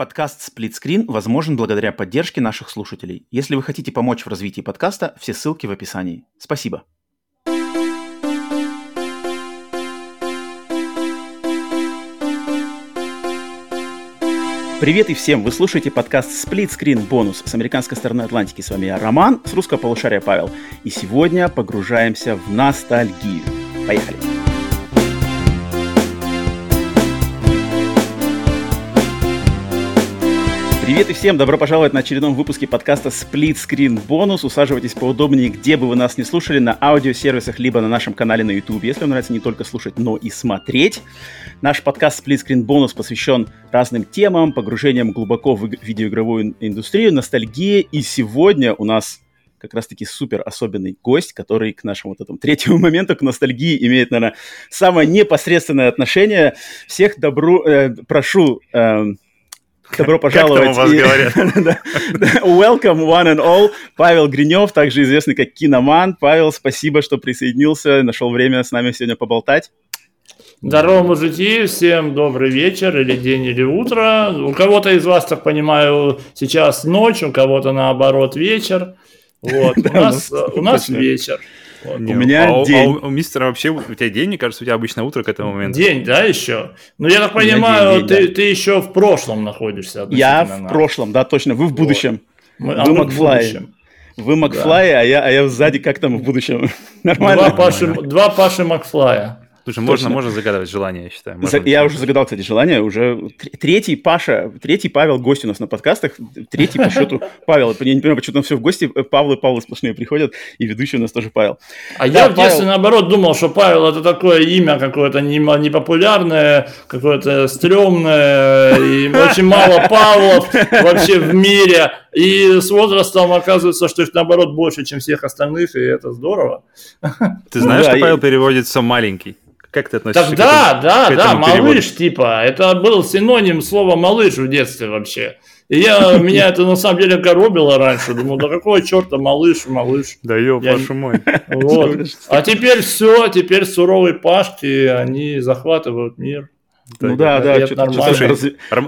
Подкаст «Сплитскрин» возможен благодаря поддержке наших слушателей. Если вы хотите помочь в развитии подкаста, все ссылки в описании. Спасибо. Привет и всем! Вы слушаете подкаст Split Screen Bonus с американской стороны Атлантики. С вами я Роман, с русского полушария Павел. И сегодня погружаемся в ностальгию. Поехали! Привет и всем! Добро пожаловать на очередном выпуске подкаста Split Screen Bonus. Усаживайтесь поудобнее, где бы вы нас не слушали, на аудиосервисах, либо на нашем канале на YouTube, если вам нравится не только слушать, но и смотреть. Наш подкаст Split Screen Bonus посвящен разным темам, погружениям глубоко в видеоигровую индустрию, ностальгии. И сегодня у нас как раз-таки супер особенный гость, который к нашему вот этому третьему моменту, к ностальгии, имеет, наверное, самое непосредственное отношение. Всех добру, э, прошу... Э, Добро пожаловать. Как там у вас говорят? Welcome one and all. Павел Гринев, также известный как Киноман. Павел, спасибо, что присоединился, нашел время с нами сегодня поболтать. Здорово, мужики, всем добрый вечер, или день, или утро. У кого-то из вас, так понимаю, сейчас ночь, у кого-то наоборот вечер. Вот, у нас, у нас вечер. Не, у меня а, день. А у, у мистера вообще, у тебя день, мне кажется, у тебя обычно утро к этому моменту. День, да, еще? Ну, я так понимаю, день, ты, да. ты еще в прошлом находишься. Я в прошлом, да, точно, вы в будущем. Вот. Мы, а вы мы в будущем. Вы Макфлай, да. а, я, а я сзади как там в будущем? Нормально? Два Паши, два Паши Макфлая. Слушай, можно, можно загадывать желание, я считаю. Можно я уже загадал, кстати, желание. Уже третий Паша, третий Павел гость у нас на подкастах. Третий по счету Павел. Я не понимаю, почему там все в гости. Павлы, Павлы сплошные приходят. И ведущий у нас тоже Павел. А да, я в детстве, Павел... наоборот, думал, что Павел это такое имя какое-то непопулярное, какое-то стрёмное. И очень мало Павлов вообще в мире. И с возрастом оказывается, что их наоборот больше, чем всех остальных, и это здорово. Ты знаешь, что Павел переводится маленький? Как ты относишься Тогда, к этому, да, к да, малыш, переводу? типа, это был синоним слова малыш в детстве вообще. И я, меня это на самом деле коробило раньше. Думал, да какого черта малыш, малыш. Да ёб я... вашу мой. Вот. А теперь все, теперь суровые пашки, они захватывают мир. Ну да, да, что-то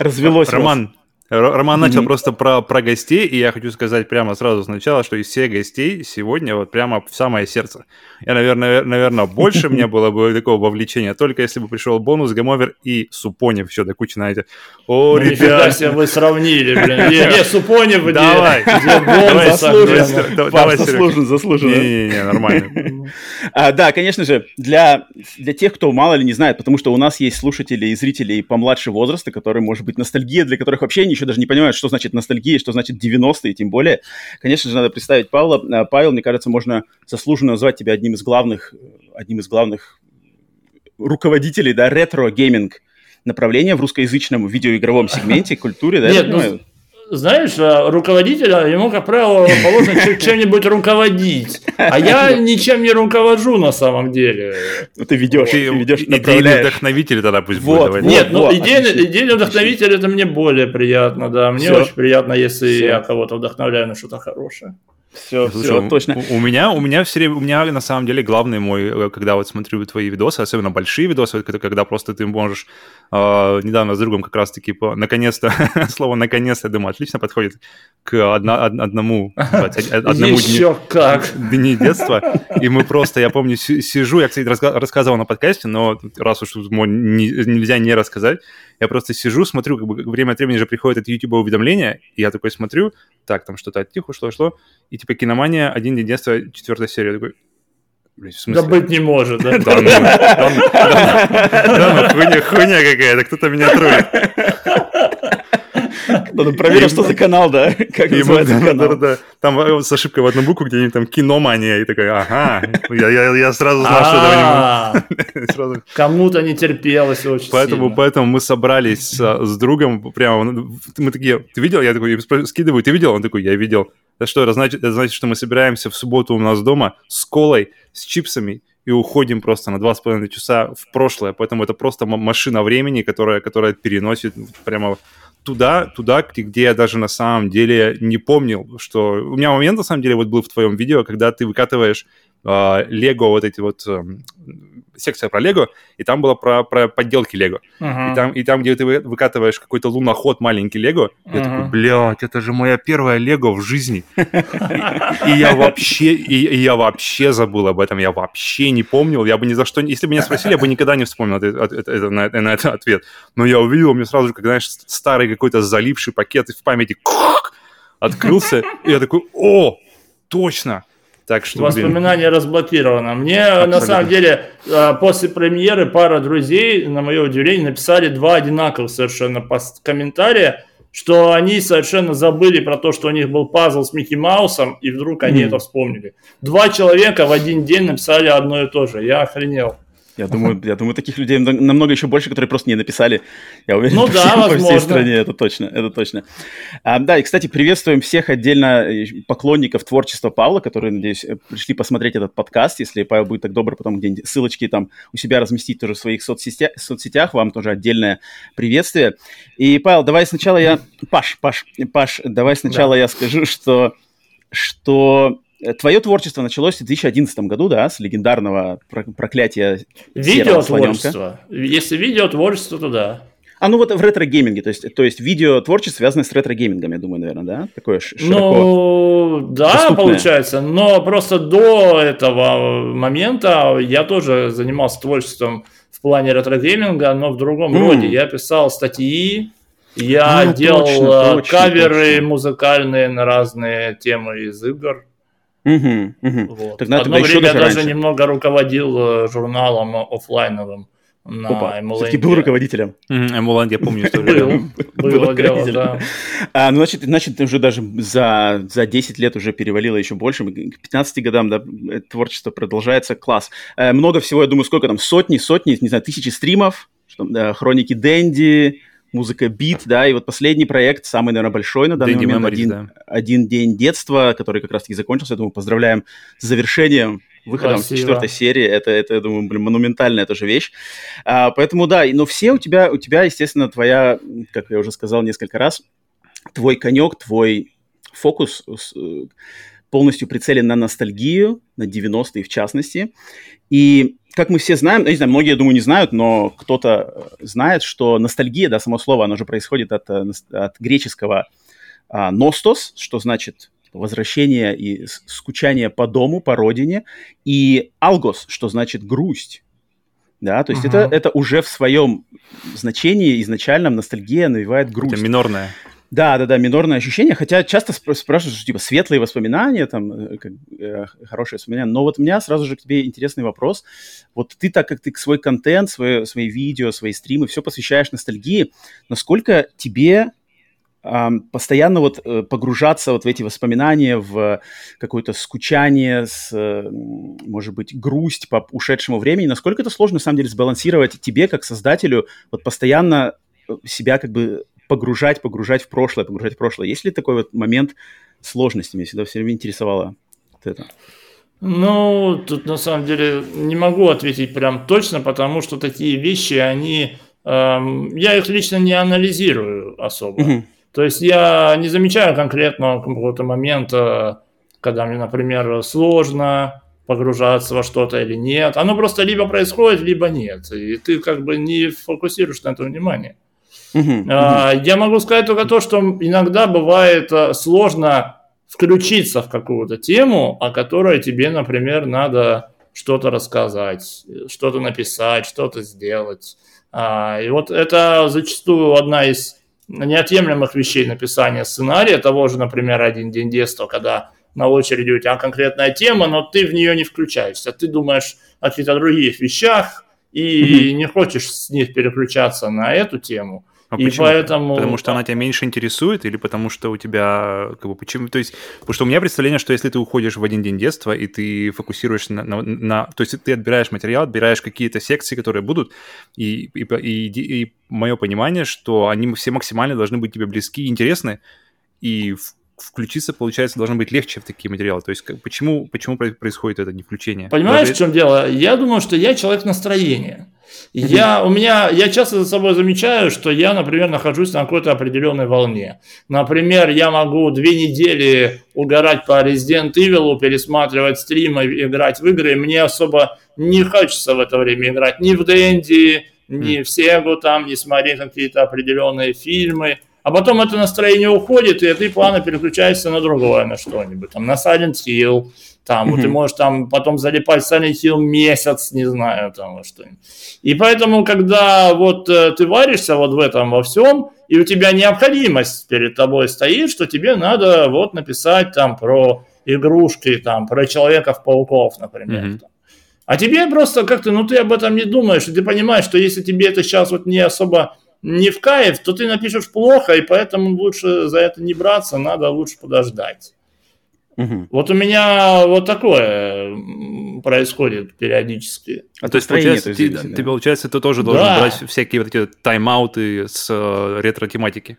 развелось. Роман, Роман mm-hmm. начал просто про, про гостей, и я хочу сказать прямо сразу сначала, что из всех гостей сегодня вот прямо в самое сердце. Я, наверное, наверное больше мне было бы такого вовлечения, только если бы пришел бонус, Гамовер и Супонев еще до кучи, знаете. О, ну, ребят! вы сравнили, блин. Не, Супонев, где, давай, давай, заслужен. Давай, заслужен, заслужен. Не-не-не, нормально. а, да, конечно же, для, для тех, кто мало ли не знает, потому что у нас есть слушатели и зрители помладше возраста, которые, может быть, ностальгия, для которых вообще ничего еще даже не понимают, что значит ностальгия, что значит 90-е, тем более. Конечно же, надо представить Павла. Э, Павел, мне кажется, можно заслуженно назвать тебя одним из главных, одним из главных руководителей, да, ретро-гейминг направления в русскоязычном видеоигровом сегменте, культуре, да, Нет, ну, знаешь, э, руководителя, ему, как правило, положено чем-нибудь руководить. А я ничем не руковожу на самом деле. Ну, ты ведешь, ты, ведешь, Идейный вдохновитель тогда пусть вот, будет. Нет, ну, идейный вдохновитель, это мне более приятно, да. Мне очень приятно, если я кого-то вдохновляю на что-то хорошее. Все, Слушай, все, точно. У, у меня, у меня все время, у меня на самом деле главный мой, э, когда вот смотрю твои видосы, особенно большие видосы, когда, когда просто ты можешь э, недавно с другом как раз-таки по, наконец-то, слово наконец-то, я думаю, отлично подходит к одна, од, одному, одному Еще как. дни детства, и мы просто, я помню, сижу, я, кстати, рассказывал на подкасте, но раз уж нельзя не рассказать, я просто сижу, смотрю, как бы время от времени же приходит от YouTube уведомления, и я такой смотрю, так, там что-то от них ушло, шло, и типа киномания, один день детства, четвертая серия, такой, Блин, в смысле? Да быть не может, да? Да ну, да хуйня, какая-то, кто-то меня трует. Надо проверить, что за канал, да? Как называется канал. Да, да, Там э, с ошибкой в одну букву, где-нибудь там киномания, и такая, ага, я сразу знал, что этого не Кому-то не терпелось очень Поэтому поэтому мы собрались с другом, прямо, мы такие, ты видел? Я такой, скидываю, ты видел? Он такой, я видел. Это что, это значит, это значит, что мы собираемся в субботу у нас дома с колой, с чипсами, и уходим просто на два с половиной часа в прошлое. Поэтому это просто машина времени, которая, которая переносит прямо туда, туда, где я даже на самом деле не помнил, что... У меня момент, на самом деле, вот был в твоем видео, когда ты выкатываешь а, Лего, вот эти вот эм, секция про Лего, и там было про, про подделки Лего. Uh-huh. И, там, и там, где ты выкатываешь какой-то луноход маленький Лего, uh-huh. я такой, блядь, это же моя первая Лего в жизни. И я вообще, и я вообще забыл об этом, я вообще не помнил, я бы ни за что, если бы меня спросили, я бы никогда не вспомнил на этот ответ. Но я увидел, мне сразу же, как, знаешь, старый какой-то залипший пакет в памяти открылся, и я такой, о, точно, так что, Воспоминание блин. разблокировано. Мне, Абсолютно. на самом деле, а, после премьеры пара друзей, на мое удивление, написали два одинаковых совершенно комментария, что они совершенно забыли про то, что у них был пазл с Микки Маусом, и вдруг они mm. это вспомнили. Два человека в один день написали одно и то же. Я охренел. Я думаю, я думаю, таких людей намного еще больше, которые просто не написали. Я уверен, ну, по, да, всей, возможно. по всей стране, это точно, это точно. А, да, и, кстати, приветствуем всех отдельно э, поклонников творчества Павла, которые, надеюсь, э, пришли посмотреть этот подкаст. Если Павел будет так добр, потом где-нибудь ссылочки там у себя разместить тоже в своих соцсетях, соцсетях, вам тоже отдельное приветствие. И, Павел, давай сначала я... Паш, Паш, Паш, давай сначала да. я скажу, что что твое творчество началось в 2011 году, да, с легендарного проклятия Видеотворчество. Если видеотворчество, то да. А ну вот в ретро-гейминге, то есть, то есть видео-творчество связанное с ретро-геймингом, я думаю, наверное, да? Такое широко Ну, да, доступное. получается, но просто до этого момента я тоже занимался творчеством в плане ретро-гейминга, но в другом мм. роде. Я писал статьи, я а, делал точно, точно, каверы точно. музыкальные на разные темы из игр. Угу, угу. Вот. Так надо Одно время я даже раньше. немного руководил э, журналом офлайновым на Опа, все-таки был руководителем. Эмуланд, я помню историю. Да. А, ну, значит, значит, уже даже за, за 10 лет уже перевалило еще больше. К 15 годам да, творчество продолжается. Класс. Э, много всего, я думаю, сколько там, сотни, сотни, не знаю, тысячи стримов, что, да, хроники Дэнди, музыка бит, да, и вот последний проект, самый, наверное, большой на данный Dandy момент, Memories, один, да. один день детства, который как раз-таки закончился, я думаю, поздравляем с завершением выходом Спасибо. четвертой серии. Это, это, я думаю, блин, монументальная тоже вещь. А, поэтому, да, но все у тебя, у тебя, естественно, твоя, как я уже сказал несколько раз, твой конек, твой фокус э, полностью прицелен на ностальгию, на 90-е в частности. И как мы все знаем, не знаю, многие, я думаю, не знают, но кто-то э, знает, что ностальгия, да, само слово, оно же происходит от, э, от греческого а, «ностос», что значит возвращение и скучание по дому, по родине, и «алгос», что значит грусть. Да, то есть uh-huh. это, это уже в своем значении изначальном ностальгия навевает грусть. Это минорная. Да, да, да, минорное ощущение, хотя часто спрашивают, что типа светлые воспоминания, там, э, как, э, хорошие воспоминания, но вот у меня сразу же к тебе интересный вопрос. Вот ты, так как ты свой контент, свои, свои видео, свои стримы, все посвящаешь ностальгии, насколько тебе э, постоянно вот э, погружаться вот в эти воспоминания, в какое-то скучание, с, э, может быть, грусть по ушедшему времени, насколько это сложно, на самом деле, сбалансировать тебе, как создателю, вот постоянно э, себя как бы погружать, погружать в прошлое, погружать в прошлое. Есть ли такой вот момент сложности? Меня всегда все время интересовало вот это. Ну, тут на самом деле не могу ответить прям точно, потому что такие вещи, они... Эм, я их лично не анализирую особо. Угу. То есть я не замечаю конкретного какого-то момента, когда мне, например, сложно погружаться во что-то или нет. Оно просто либо происходит, либо нет. И ты как бы не фокусируешь на это внимание. Uh-huh, Я могу сказать только то, что иногда бывает э, сложно включиться в какую-то тему, о которой тебе, например, надо что-то рассказать, что-то написать, что-то сделать. А, и вот это зачастую одна из неотъемлемых вещей написания сценария, того же, например, «Один день детства», когда на очереди у тебя конкретная тема, но ты в нее не включаешься. Ты думаешь о каких-то других вещах и mm-hmm. не хочешь с них переключаться на эту тему. А и почему? поэтому... Потому что она тебя меньше интересует или потому что у тебя как бы почему? То есть, потому что у меня представление, что если ты уходишь в один день детства и ты фокусируешься на, на, на то есть ты отбираешь материал, отбираешь какие-то секции, которые будут, и, и, и, и мое понимание, что они все максимально должны быть тебе близки и интересны, и включиться, получается, должно быть легче в такие материалы. То есть почему, почему происходит это не включение? Понимаешь, Даже... в чем дело? Я думаю, что я человек настроения. Я, у меня, я часто за собой замечаю, что я, например, нахожусь на какой-то определенной волне. Например, я могу две недели угорать по Resident Evil, пересматривать стримы, играть в игры, и мне особо не хочется в это время играть ни в Дэнди, ни в Сегу, там, не смотреть какие-то определенные фильмы. А потом это настроение уходит, и ты плавно переключаешься на другое, на что-нибудь, там, на Silent Hill, там, mm-hmm. вот ты можешь там потом залипать в Silent Hill месяц, не знаю, там, что-нибудь. И поэтому, когда вот э, ты варишься вот в этом во всем, и у тебя необходимость перед тобой стоит, что тебе надо вот написать там про игрушки, там, про Человеков-пауков, например. Mm-hmm. А тебе просто как-то, ну ты об этом не думаешь, и ты понимаешь, что если тебе это сейчас вот не особо не в кайф, то ты напишешь плохо, и поэтому лучше за это не браться, надо лучше подождать. Угу. Вот у меня вот такое происходит периодически. А то есть, получается, ты, зависит, да? ты, получается, ты тоже должен да. брать всякие вот эти тайм-ауты с э, ретро-тематики?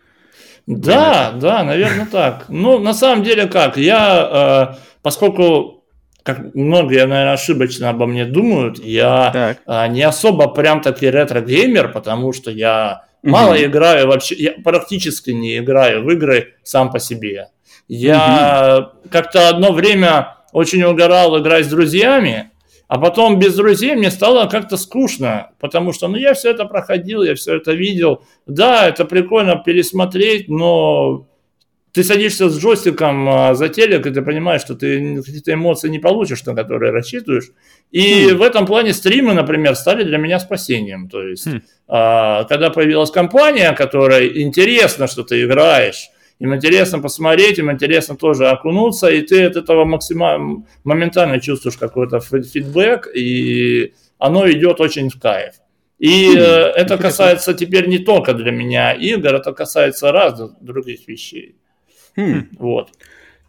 Да, да, наверное, так. Ну, на самом деле как, я, э, поскольку как многие, наверное, ошибочно обо мне думают, я так. не особо прям таки ретро-геймер, потому что я мало играю вообще, я практически не играю в игры сам по себе. Я угу. как-то одно время очень угорал играть с друзьями, а потом без друзей мне стало как-то скучно, потому что ну, я все это проходил, я все это видел. Да, это прикольно пересмотреть, но ты садишься с джойстиком а, за телек, и ты понимаешь, что ты какие-то эмоции не получишь, на которые рассчитываешь. И хм. в этом плане стримы, например, стали для меня спасением. То есть, хм. а, когда появилась компания, которой интересно, что ты играешь, им интересно посмотреть, им интересно тоже окунуться, и ты от этого максимально, моментально чувствуешь какой-то фидбэк, и оно идет очень в кайф. И mm, это касается теперь не только для меня игр, это касается разных других вещей. Mm. Вот.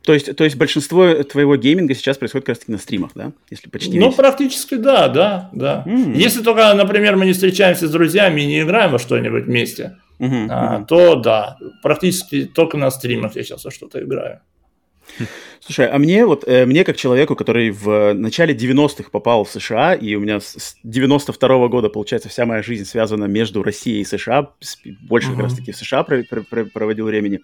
То есть, то есть большинство твоего гейминга сейчас происходит как раз таки на стримах, да? Если почти Ну, весь. практически да, да, да. Mm. Если только, например, мы не встречаемся с друзьями и не играем во что-нибудь вместе, uh-huh, а, то да, практически только на стримах я сейчас во что-то играю. Слушай, а мне вот, э, мне как человеку, который в начале 90-х попал в США, и у меня с 92-го года, получается, вся моя жизнь связана между Россией и США, больше uh-huh. как раз-таки в США проводил времени,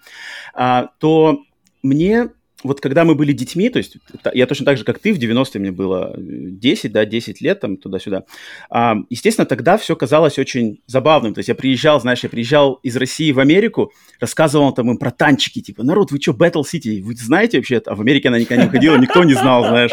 а, то мне вот когда мы были детьми, то есть я точно так же, как ты, в 90-е мне было 10, да, 10 лет, там, туда-сюда. А, естественно, тогда все казалось очень забавным. То есть я приезжал, знаешь, я приезжал из России в Америку, рассказывал там им про танчики, типа, народ, вы что, Battle City, вы знаете вообще? А в Америке она никогда не выходила, никто не знал, знаешь.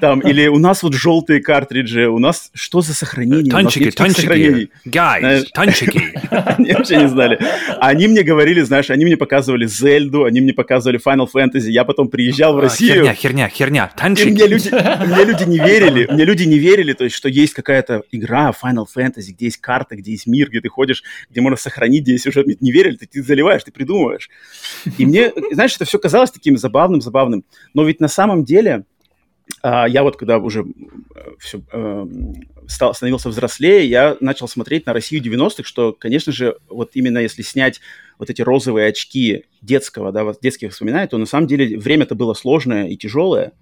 Там, или у нас вот желтые картриджи, у нас что за сохранение? Танчики, танчики, guys, танчики. Они вообще не знали. Они мне говорили, знаешь, они мне показывали Зельду, они мне показывали Final Fantasy, я потом приезжал в а, Россию. Херня, херня, херня, танчики. мне люди, мне люди не верили, мне люди не верили, то есть, что есть какая-то игра Final Fantasy, где есть карта, где есть мир, где ты ходишь, где можно сохранить, где есть. Мне не верили, ты, ты заливаешь, ты придумываешь. И мне, знаешь, это все казалось таким забавным, забавным. Но ведь на самом деле я вот когда уже э, все э, стал, становился взрослее, я начал смотреть на Россию 90-х, что, конечно же, вот именно если снять вот эти розовые очки детского, да, вот детских воспоминаний, то на самом деле время-то было сложное и тяжелое.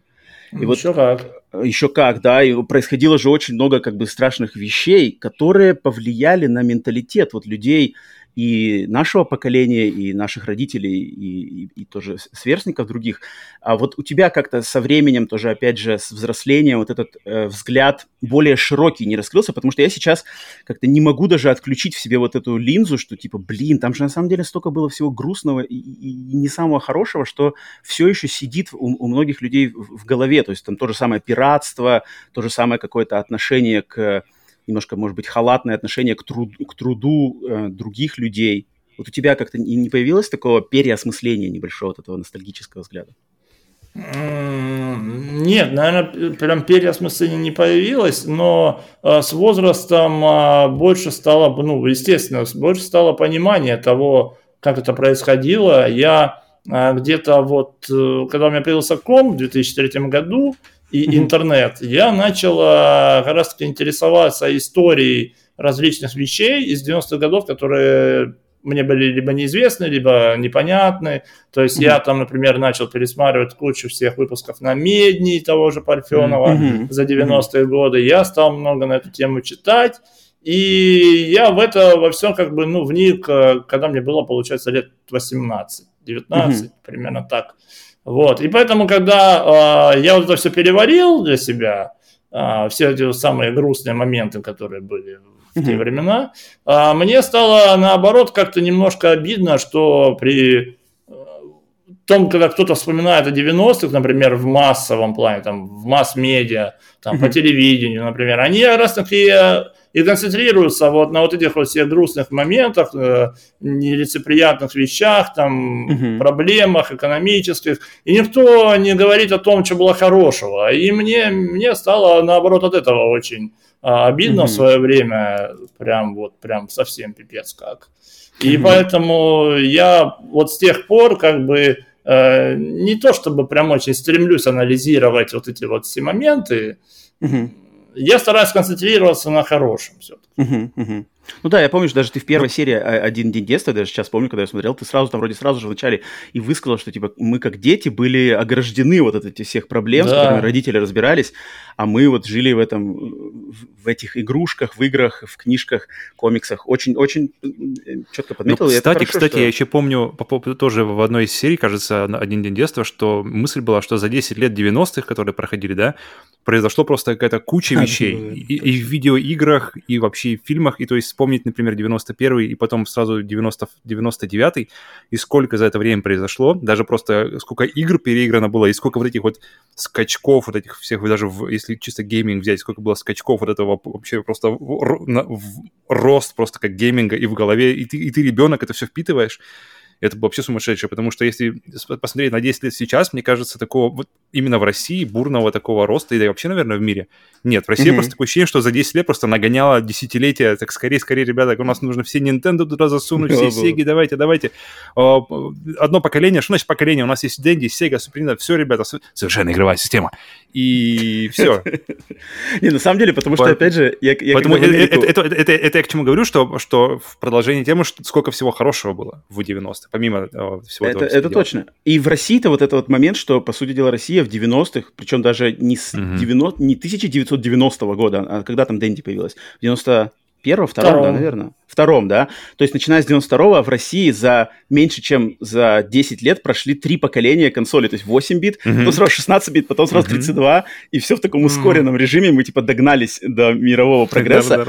И еще вот, как. Еще как, да. И происходило же очень много как бы страшных вещей, которые повлияли на менталитет вот людей, и нашего поколения, и наших родителей, и, и, и тоже сверстников других. А вот у тебя как-то со временем тоже, опять же, с взрослением вот этот э, взгляд более широкий не раскрылся, потому что я сейчас как-то не могу даже отключить в себе вот эту линзу, что типа, блин, там же на самом деле столько было всего грустного и, и, не самого хорошего, что все еще сидит у, у многих людей в, в голове. То есть там то же самое пиратство, то же самое какое-то отношение к немножко, может быть, халатное отношение к, труд, к труду э, других людей. Вот у тебя как-то не появилось такого переосмысления небольшого вот этого ностальгического взгляда? Нет, наверное, прям переосмысление не появилось, но э, с возрастом э, больше стало, ну, естественно, больше стало понимание того, как это происходило. Я э, где-то вот, когда у меня появился ком в 2003 году, и mm-hmm. интернет, я начал как раз таки интересоваться историей различных вещей из 90-х годов, которые мне были либо неизвестны, либо непонятны. То есть mm-hmm. я там, например, начал пересматривать кучу всех выпусков на Медни того же Парфенова mm-hmm. за 90-е mm-hmm. годы. Я стал много на эту тему читать. И я в это во всем как бы, ну, вник, э, когда мне было, получается, лет 18, 19, угу. примерно так. Вот, и поэтому, когда э, я вот это все переварил для себя, э, все эти самые грустные моменты, которые были в те времена, э, мне стало, наоборот, как-то немножко обидно, что при э, том, когда кто-то вспоминает о 90-х, например, в массовом плане, там, в масс-медиа, там, mm-hmm. по телевидению, например, они раз такие и концентрируются вот на вот этих вот всех грустных моментах, э, нелицеприятных вещах, там, угу. проблемах экономических, и никто не говорит о том, что было хорошего. И мне, мне стало, наоборот, от этого очень а, обидно угу. в свое время, прям вот, прям совсем пипец как. И угу. поэтому я вот с тех пор как бы э, не то чтобы прям очень стремлюсь анализировать вот эти вот все моменты, угу я стараюсь концентрироваться на хорошем все-таки. Угу, угу. Ну да, я помню, что даже ты в первой ну, серии «Один день детства», даже сейчас помню, когда я смотрел, ты сразу там вроде сразу же вначале и высказал, что типа мы как дети были ограждены вот от этих всех проблем, да. с которыми родители разбирались, а мы вот жили в этом, в этих игрушках, в играх, в книжках, комиксах. Очень-очень четко подметил. Ну, кстати, хорошо, кстати, что... я еще помню по поводу тоже в одной из серий, кажется, «Один день детства», что мысль была, что за 10 лет 90-х, которые проходили, да, произошло просто какая-то куча вещей. И, и в видеоиграх, и вообще в фильмах. И то есть вспомнить, например, 91-й и потом сразу 90, 99-й, и сколько за это время произошло. Даже просто сколько игр переиграно было, и сколько вот этих вот скачков, вот этих всех, даже в, если чисто гейминг взять, сколько было скачков вот этого вообще просто в, в, рост просто как гейминга и в голове, и ты, и ты ребенок это все впитываешь это вообще сумасшедшее, потому что если посмотреть на 10 лет сейчас, мне кажется, такого вот именно в России бурного такого роста, и вообще, наверное, в мире, нет. В России mm-hmm. просто такое ощущение, что за 10 лет просто нагоняло десятилетия, так скорее, скорее, ребята, у нас нужно все Nintendo туда засунуть, все Sega, давайте, давайте. Одно поколение, что значит поколение? У нас есть Dendy, Sega, Super Nintendo, все, ребята, совершенно игровая система. И все. Не, на самом деле, потому что, опять же, я Поэтому это я к чему говорю, что в продолжении темы, сколько всего хорошего было в 90-е помимо э, всего это, этого. Это точно. И в России-то вот этот вот момент, что, по сути дела, Россия в 90-х, причем даже не, с угу. 90, не 1990 года, а когда там Дэнди появилась, в 90 первом, втором, втором. да, наверное? Втором, да. То есть, начиная с 92-го, в России за меньше, чем за 10 лет прошли три поколения консолей. То есть 8 бит, mm-hmm. потом сразу 16 бит, потом сразу mm-hmm. 32. И все в таком ускоренном mm-hmm. режиме. Мы, типа, догнались до мирового прогресса.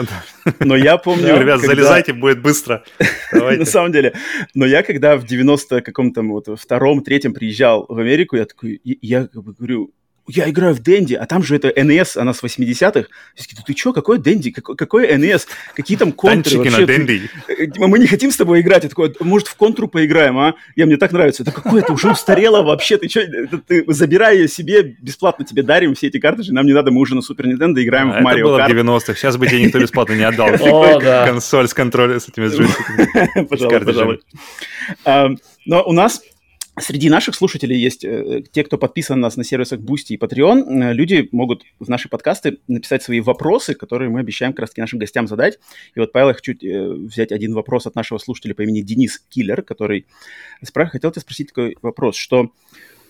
Но я помню... Ребят, залезайте, будет быстро. На самом деле. Но я, когда в 90 каком-то вот втором, третьем приезжал в Америку, я такой, я говорю, я играю в Дэнди, а там же это NES, она с 80-х. Ты что, какой Дэнди, какой, какой NES, какие там контры вообще? Дэнди. Э, мы не хотим с тобой играть. Я такой, может, в контру поиграем, а? Я, мне так нравится. Это какое это уже устарело вообще. Ты что, ты забирай ее себе, бесплатно тебе дарим все эти картриджи, нам не надо, мы уже на Супер Нинтендо играем а, в Марио Это было в 90-х, сейчас бы тебе никто бесплатно не отдал. Консоль с контролем, с этими джойстиками. Пожалуйста, пожалуйста. Но у нас Среди наших слушателей есть э, те, кто подписан на нас на сервисах Boosty и Patreon. Э, люди могут в наши подкасты написать свои вопросы, которые мы обещаем как раз нашим гостям задать. И вот, Павел, я хочу э, взять один вопрос от нашего слушателя по имени Денис Киллер, который спра- хотел тебя спросить такой вопрос, что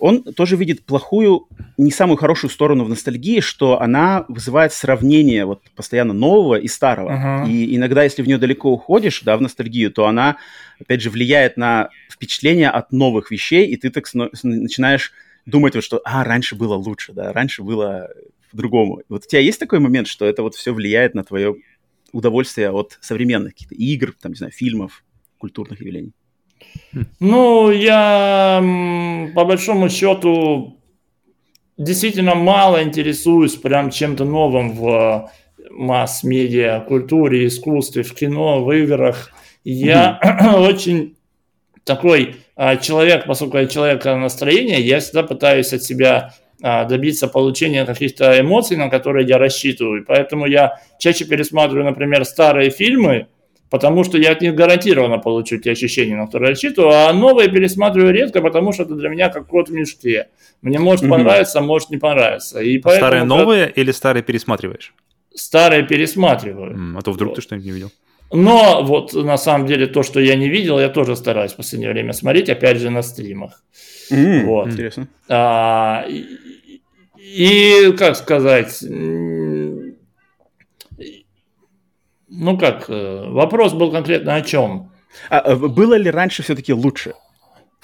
он тоже видит плохую, не самую хорошую сторону в ностальгии, что она вызывает сравнение вот постоянно нового и старого. Uh-huh. И иногда, если в нее далеко уходишь, да, в ностальгию, то она, опять же, влияет на впечатление от новых вещей, и ты так начинаешь думать, вот, что, а, раньше было лучше, да, раньше было по-другому. Вот у тебя есть такой момент, что это вот все влияет на твое удовольствие от современных каких-то игр, там, не знаю, фильмов, культурных явлений? Ну, я по большому счету действительно мало интересуюсь прям чем-то новым в масс-медиа, культуре, искусстве, в кино, в играх. Я mm-hmm. очень такой а, человек, поскольку я человек настроения, я всегда пытаюсь от себя а, добиться получения каких-то эмоций, на которые я рассчитываю. Поэтому я чаще пересматриваю, например, старые фильмы, потому что я от них гарантированно получу те ощущения, на которые рассчитываю, а новые пересматриваю редко, потому что это для меня как кот в мешке. Мне может понравиться, может не понравиться. И а поэтому, старые новые или старые пересматриваешь? Старые пересматриваю. Mm, а то вдруг вот. ты что-нибудь не видел. Но вот на самом деле то, что я не видел, я тоже стараюсь в последнее время смотреть, опять же, на стримах. Mm, вот. Интересно. А, и, и, как сказать, Ну как, э, вопрос был конкретно о чем? А, было ли раньше все-таки лучше?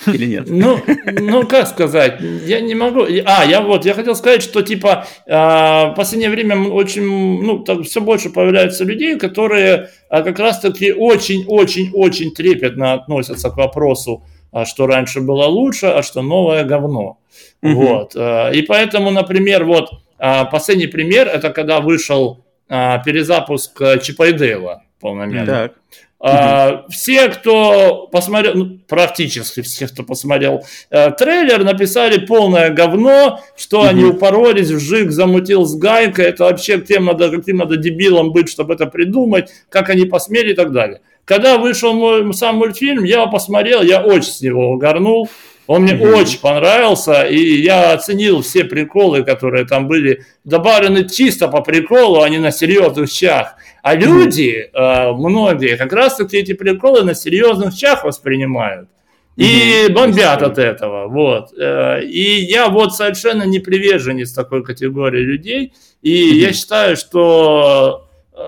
Или нет? Ну, ну, как сказать, я не могу. А, я вот, я хотел сказать, что типа в последнее время очень, ну, так, все больше появляется людей, которые как раз-таки очень-очень-очень трепетно относятся к вопросу, а что раньше было лучше, а что новое говно. Угу. Вот. И поэтому, например, вот последний пример, это когда вышел перезапуск Чипа и Дейла полномерно. Так. А, все, кто посмотрел, ну, практически все, кто посмотрел э, трейлер, написали полное говно, что они упоролись, вжик замутил с гайкой, это вообще кем надо, каким надо дебилом быть, чтобы это придумать, как они посмели и так далее. Когда вышел мой сам мультфильм, я его посмотрел, я очень с него угорнул, он мне mm-hmm. очень понравился, и я оценил все приколы, которые там были добавлены чисто по приколу, а не на серьезных щах. А люди, mm-hmm. многие, как раз-таки эти приколы на серьезных щах воспринимают. И бомбят от этого, вот. Э, и я вот совершенно не приверженец такой категории людей. И я считаю, что э,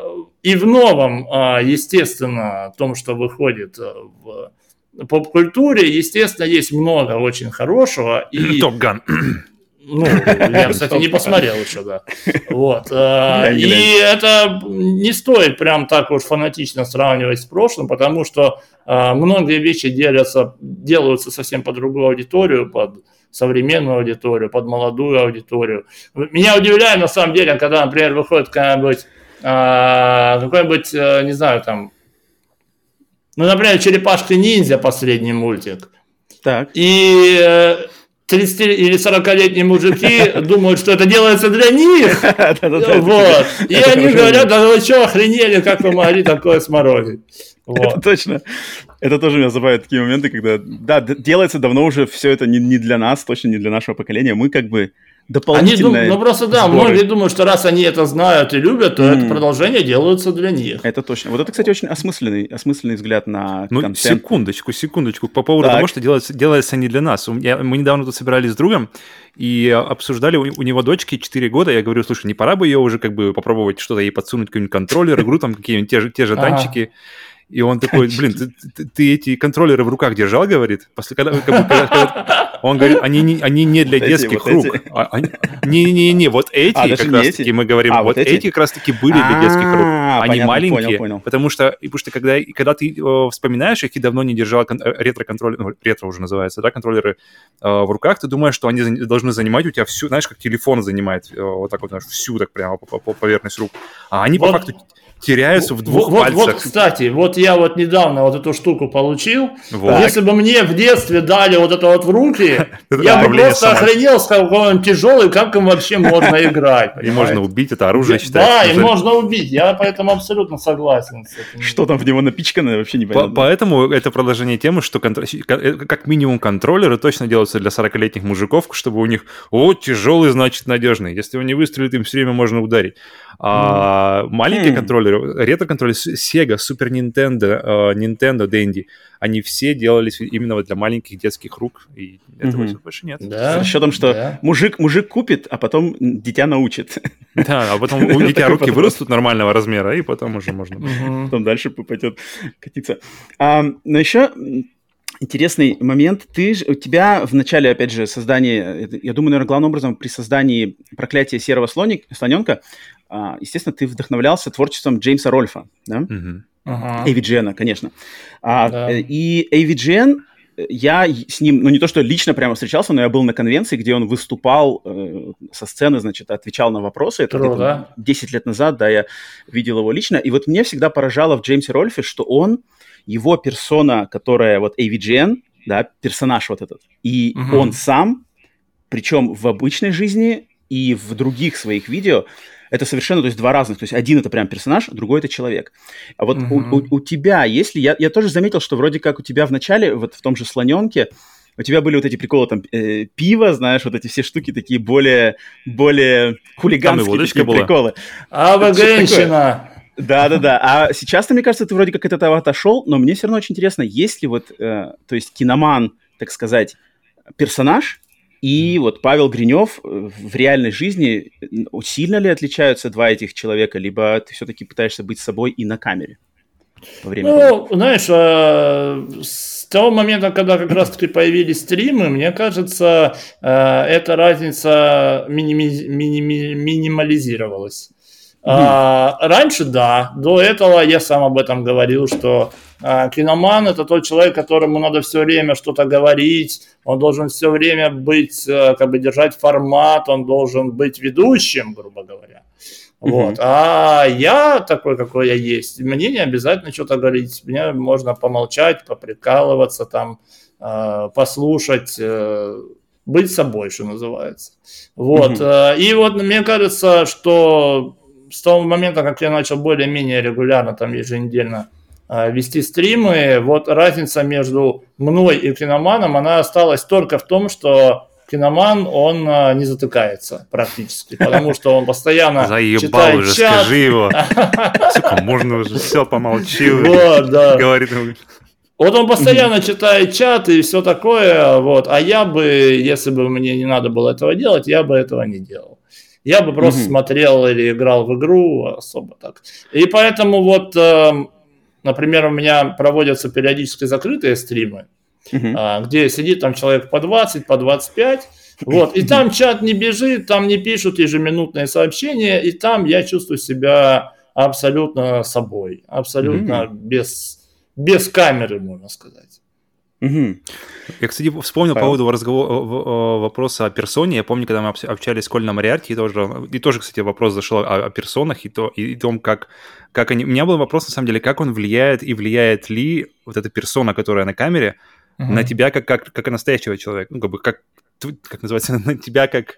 и в новом, а, естественно, том, что выходит в поп-культуре, естественно, есть много очень хорошего. И... Топ Ган. Ну, я, кстати, не посмотрел еще, да. Вот. Э, и это не стоит прям так уж фанатично сравнивать с прошлым, потому что э, многие вещи делятся, делаются совсем под другую аудиторию, под современную аудиторию, под молодую аудиторию. Меня удивляет, на самом деле, когда, например, выходит какая-нибудь, э, какой-нибудь, не знаю, там, ну, например, «Черепашки-ниндзя» последний мультик. Так. И 30 э, или 40-летние мужики думают, что это делается для них. Вот. И они говорят, да вы что, охренели, как вы могли такое сморозить? Это точно. Это тоже меня забавляет такие моменты, когда, да, делается давно уже все это не, не для нас, точно не для нашего поколения. Мы как бы дополнительные они. Ну просто да, сборы. многие думают, что раз они это знают и любят, то mm. это продолжение делаются для них. Это точно. Вот это, кстати, очень осмысленный, осмысленный взгляд на ну, контент. секундочку, секундочку. По поводу так. того, что делается, делается не для нас. Я, мы недавно тут собирались с другом и обсуждали, у, у него дочки 4 года, я говорю, слушай, не пора бы ее уже как бы попробовать что-то ей подсунуть, какой-нибудь контроллер, игру, там какие-нибудь те же, те же танчики. И он такой, блин, ты, ты, ты эти контроллеры в руках держал, говорит? После, когда, когда, когда, он говорит, они не, они не для вот детских вот рук. Не-не-не, а, вот эти а, как раз-таки мы говорим, а, вот, эти? эти как раз-таки были для детских рук. Они понятно, маленькие, понял, понял. потому что, потому что когда, когда ты э, вспоминаешь их и давно не держал кон- э, ретро-контроллер, ну, ретро уже называется, да, контроллеры э, в руках, ты думаешь, что они за, должны занимать у тебя всю, знаешь, как телефон занимает, э, вот так вот, знаешь, всю так прямо по, по, по поверхность рук. А они вот. по факту теряются в двух вот, пальцах. Вот, кстати, вот я вот недавно вот эту штуку получил. Вот. Если бы мне в детстве дали вот это вот в руки, я бы просто охренел, сказал, он тяжелый, как им вообще можно играть. И можно убить, это оружие считается. Да, и можно убить. Я поэтому абсолютно согласен с этим. Что там в него напичкано, вообще не понятно. Поэтому это продолжение темы, что э, как минимум контроллеры точно делаются для 40-летних мужиков, чтобы у них, о, тяжелый, значит, надежный. Если он не выстрелит, им все время можно ударить. А маленькие контроллеры контроллеры, ретро-контроллеры Sega, Super Nintendo, uh, Nintendo, Dendy, они все делались именно вот для маленьких детских рук, и этого mm-hmm. больше нет. Да, С расчетом, что да. мужик, мужик купит, а потом дитя научит. Да, а потом у дитя руки вырастут нормального размера, и потом уже можно... Потом дальше пойдет катиться. Но еще интересный момент. Ты, у тебя в начале, опять же, создания, я думаю, наверное, главным образом при создании проклятия серого слоник, слоненка, а, естественно, ты вдохновлялся творчеством Джеймса Рольфа, да? Угу. Ага. AVGN, конечно. А, да. Э, и AVGN, э, я с ним, ну не то, что лично прямо встречался, но я был на конвенции, где он выступал э, со сцены, значит, отвечал на вопросы. Это True, да? 10 лет назад, да, я видел его лично. И вот мне всегда поражало в Джеймсе Рольфе, что он, его персона, которая вот AVGN, да, персонаж вот этот, и угу. он сам, причем в обычной жизни и в других своих видео, это совершенно, то есть два разных. То есть один это прям персонаж, другой это человек. А вот угу. у, у, у тебя, если я, я тоже заметил, что вроде как у тебя в начале, вот в том же слоненке, у тебя были вот эти приколы, там, э, пиво, знаешь, вот эти все штуки такие более, более хулиганские такие была. приколы. А вы женщина! Да-да-да. А сейчас-то, мне кажется, ты вроде как от этого отошел, но мне все равно очень интересно, есть ли вот, э, то есть киноман, так сказать, персонаж, И вот Павел Гринев э, в реальной жизни сильно ли отличаются два этих человека, либо ты все-таки пытаешься быть собой и на камере? Во время ну, знаешь, а, с того момента, когда как раз-таки появились стримы, мне кажется, а, эта разница миними- миними- минимализировалась. А, раньше, да, до этого я сам об этом говорил, что киноман это тот человек, которому надо все время что-то говорить, он должен все время быть, а, как бы держать формат, он должен быть ведущим, грубо говоря. Вот. Mm-hmm. А я такой, какой я есть, мне не обязательно что-то говорить, мне можно помолчать, поприкалываться, там, э, послушать, э, быть собой, что называется. Вот. Mm-hmm. И вот мне кажется, что с того момента, как я начал более-менее регулярно, там еженедельно э, вести стримы, вот разница между мной и киноманом, она осталась только в том, что киноман, он а, не затыкается практически, потому что он постоянно Заебал читает уже, чат. скажи его. Сука, можно уже, все, помолчи. Вот, да. Говорит вот он постоянно читает чат и все такое, вот. А я бы, если бы мне не надо было этого делать, я бы этого не делал. Я бы просто смотрел или играл в игру особо так. И поэтому вот, э, например, у меня проводятся периодически закрытые стримы, э, где сидит там человек по 20, по 25, вот, и там чат не бежит, там не пишут ежеминутные сообщения, и там я чувствую себя абсолютно собой, абсолютно mm-hmm. без, без камеры, можно сказать. Угу. Я, кстати, вспомнил по поводу разговора, вопроса о персоне. Я помню, когда мы общались с Колином Мариарти, и тоже, и тоже, кстати, вопрос зашел о, о персонах и, то, и, и том, как, как они... У меня был вопрос, на самом деле, как он влияет и влияет ли вот эта персона, которая на камере, угу. на тебя как, как, как настоящего человека. Ну, как бы, как, как называется, на тебя как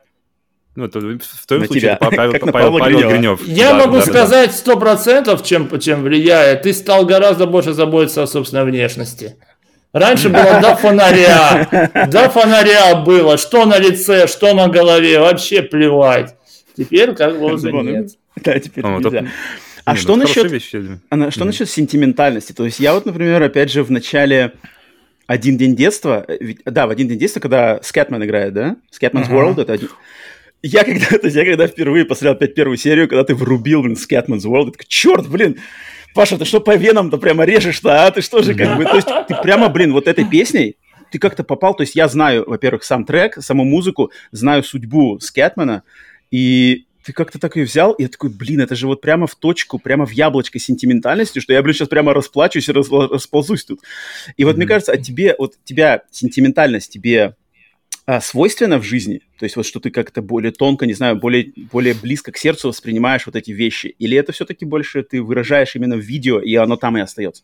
ну, это в твоем на случае тебя. это Павел, Павел, Павел, Павел Гринев. Я да, могу да, сказать сто процентов, чем, чем влияет. Ты стал гораздо больше заботиться о собственной внешности. Раньше было до фонаря, до фонаря было, что на лице, что на голове, вообще плевать. Теперь как бы уже нет. Да, теперь нельзя. А что ну, насчет, а что насчет сентиментальности? То есть я вот, например, опять же в начале один день детства, э, да, в один день детства, когда Скэтмен играет, да? Скэтмен's World, это один... Я когда, то есть я когда впервые посмотрел опять первую серию, когда ты врубил, блин, Scatman's World, я такой, черт, блин, Паша, ты что по венам-то прямо режешь-то, а? Ты что же как бы... То есть ты прямо, блин, вот этой песней ты как-то попал, то есть я знаю, во-первых, сам трек, саму музыку, знаю судьбу Скэтмана, и ты как-то так ее взял, и я такой, блин, это же вот прямо в точку, прямо в яблочко сентиментальности, что я, блин, сейчас прямо расплачусь и расползусь тут. И вот mm-hmm. мне кажется, от тебе, вот тебя сентиментальность тебе а, свойственно в жизни? То есть вот что ты как-то более тонко, не знаю, более, более близко к сердцу воспринимаешь вот эти вещи? Или это все-таки больше ты выражаешь именно в видео, и оно там и остается?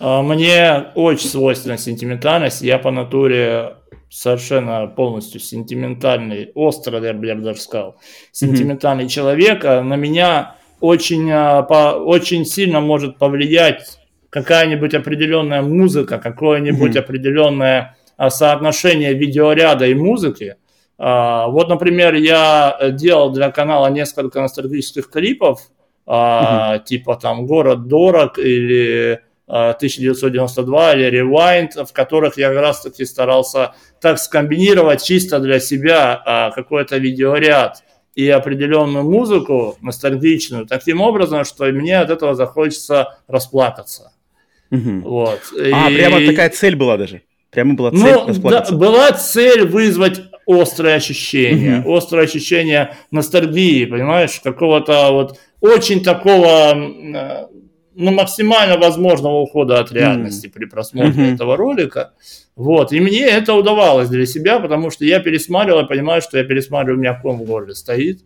А, мне очень свойственна сентиментальность. Я по натуре совершенно полностью сентиментальный, остро, я бы даже сказал, сентиментальный mm-hmm. человек. А на меня очень, по, очень сильно может повлиять какая-нибудь определенная музыка, какое-нибудь mm-hmm. определенное а, соотношение видеоряда и музыки. А, вот, например, я делал для канала несколько ностальгических клипов, mm-hmm. типа там «Город дорог» или 1992 или Rewind, в которых я как раз таки старался так скомбинировать чисто для себя какой-то видеоряд и определенную музыку ностальгичную, таким образом, что мне от этого захочется расплакаться. Угу. Вот. А, и... прямо такая цель была даже? Прямо была цель ну, да, была цель вызвать острое ощущение, mm-hmm. острое ощущение ностальгии, понимаешь, какого-то вот очень такого, э, ну, максимально возможного ухода от реальности mm-hmm. при просмотре mm-hmm. этого ролика. Вот, и мне это удавалось для себя, потому что я пересматривал, я понимаю, что я пересматриваю, у меня ком в горле стоит.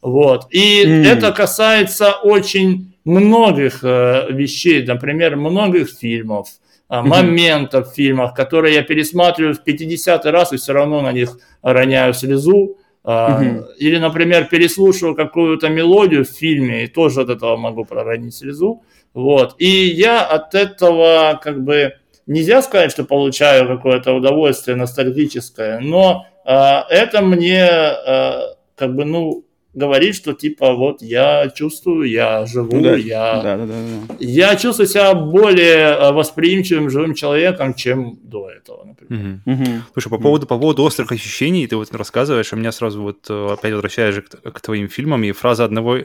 Вот, и mm-hmm. это касается очень многих э, вещей, например, многих фильмов, а, моментов в фильмах, которые я пересматриваю в 50 раз и все равно на них роняю слезу. Uh-huh. Или, например, переслушиваю какую-то мелодию в фильме и тоже от этого могу проронить слезу. Вот. И я от этого как бы нельзя сказать, что получаю какое-то удовольствие ностальгическое, но э, это мне э, как бы ну говорит, что типа вот я чувствую, я живу, Да, я, да, да, да, да. я чувствую себя более э, восприимчивым живым человеком, чем до этого, например. Мгм. Мгм. Слушай, по поводу, по поводу острых ощущений, ты вот рассказываешь, а меня сразу вот э, опять возвращаешь к, к твоим фильмам, и фраза одного,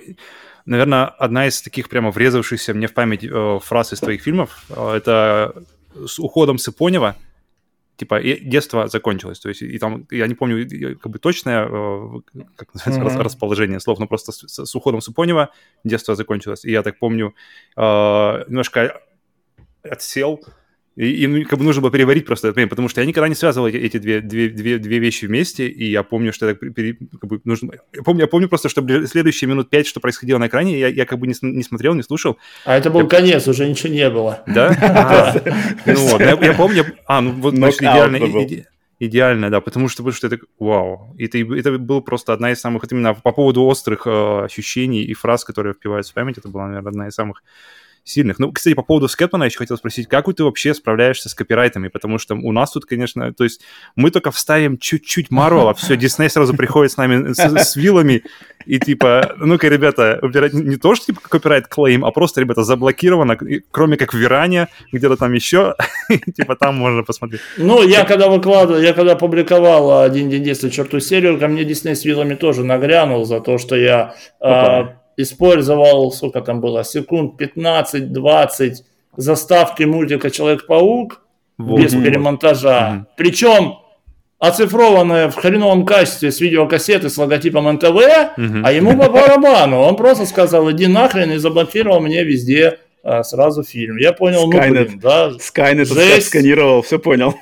наверное, одна из таких прямо врезавшихся мне в память э, фраз из твоих фильмов, э, это с уходом Сыпонева, типа, и детство закончилось, то есть, и там, я не помню как бы точное, э, как называется, Мгм. расположение слов, но просто с, с- с уходом Сыпонева детство закончилось, и я так помню, э, немножко отсел, и, и, ну, как бы нужно было переварить просто этот момент, потому что я никогда не связывал эти, эти две, две, две, две вещи вместе, и я помню, что я так пере- как бы нужно... Я помню, я помню просто, что следующие минут пять, что происходило на экране, я, я как бы не, не смотрел, не слушал, А это был конец, уже ничего не было. да? А, Ну вот, я я помню... А, ну вот, значит, идеально... Идеально, да, потому что, потому что это вау. Это, это был просто одна из самых, вот именно по поводу острых э, ощущений и фраз, которые впиваются в память, это была, наверное, одна из самых сильных. Ну, кстати, по поводу Скэтмана еще хотел спросить, как ты вообще справляешься с копирайтами? Потому что у нас тут, конечно, то есть мы только вставим чуть-чуть Марвела, все, Дисней сразу приходит с нами с, с вилами и типа, ну-ка, ребята, убирать не то, что типа копирайт клейм, а просто, ребята, заблокировано, кроме как в Иране, где-то там еще, типа там можно посмотреть. Ну, я когда выкладывал, я когда публиковал «Один день действия черту серию», ко мне Дисней с вилами тоже нагрянул за то, что я э, использовал, сколько там было, секунд 15-20 заставки мультика «Человек-паук» Вот. без перемонтажа. Мгм. Причем оцифрованное в хреновом качестве с видеокассеты с логотипом НТВ, Мгм. а ему по барабану. Он просто сказал, иди нахрен, и заблокировал мне везде а, сразу фильм. Я понял, ну, Skynet. блин, да, Жесть. так сканировал, все понял.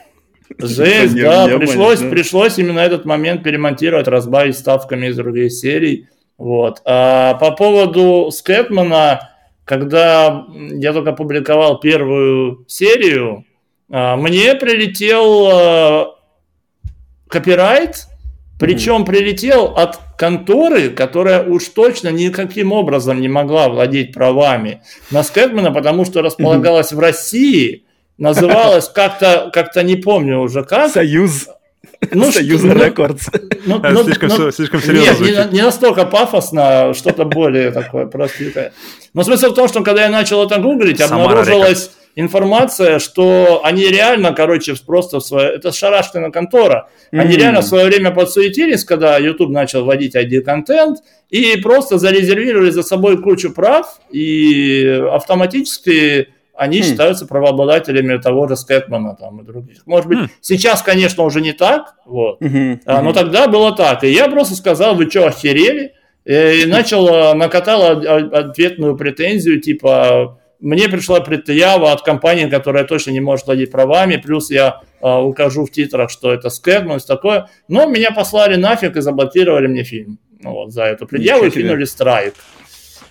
Жесть, да, пришлось, обманешь, да. пришлось именно этот момент перемонтировать, разбавить ставками из других серий. Вот. А по поводу Скэтмана, когда я только публиковал первую серию, а, мне прилетел а, копирайт, причем прилетел от конторы, которая уж точно никаким образом не могла владеть правами на Скэтмана, потому что располагалась в России, называлась как-то, как-то не помню уже как. Союз. Ну, Союз что- ну, Рекордс. ну, А, ну, слишком, ну, слишком серьезно нет, не, звучит. не настолько пафосно, что-то более такое простенькое. Но смысл в том, что когда я начал это гуглить, обнаружилась информация, что они реально, короче, просто в свое... Это шарашкина контора. Они М. реально в свое время подсуетились, когда YouTube начал вводить ID-контент, и просто зарезервировали за собой кучу прав, и автоматически они Хм. считаются правообладателями того же Скэтмана там, и других. Может быть, Хм. сейчас, конечно, уже не так, вот. Мгм, А, но тогда было так. И я просто сказал, вы что, охерели? Э, И начал, а, накатал ответную претензию, типа, мне пришла предъява от компании, которая точно не может владеть правами, плюс я а, укажу в титрах, что это скэм, и такое. Но меня послали нафиг и заблокировали мне фильм. Ну, вот, за эту предъяву и Ничего себе. кинули страйк.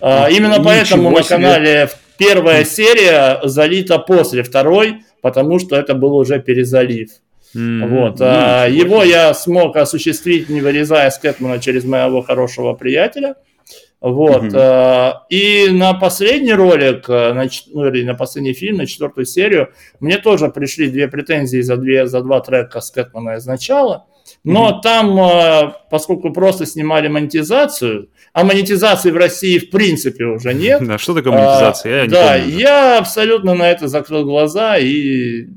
А, именно Ничего поэтому на себе. канале первая серия залита после второй, потому что это был уже перезалив. М, Вот, ну, а, его я смог осуществить, не вырезая Скэтмана через моего хорошего приятеля. Вот, Мгм. а, и на последний ролик, а, на, ну, или на последний фильм, на четвертую серию, мне тоже пришли две претензии за, две, за два трека Скэтмана из начала. Но там, а, поскольку просто снимали монетизацию, а монетизации в России в принципе уже нет, Да, что такое монетизация? Я а, не да, помню. я абсолютно на это закрыл глаза и,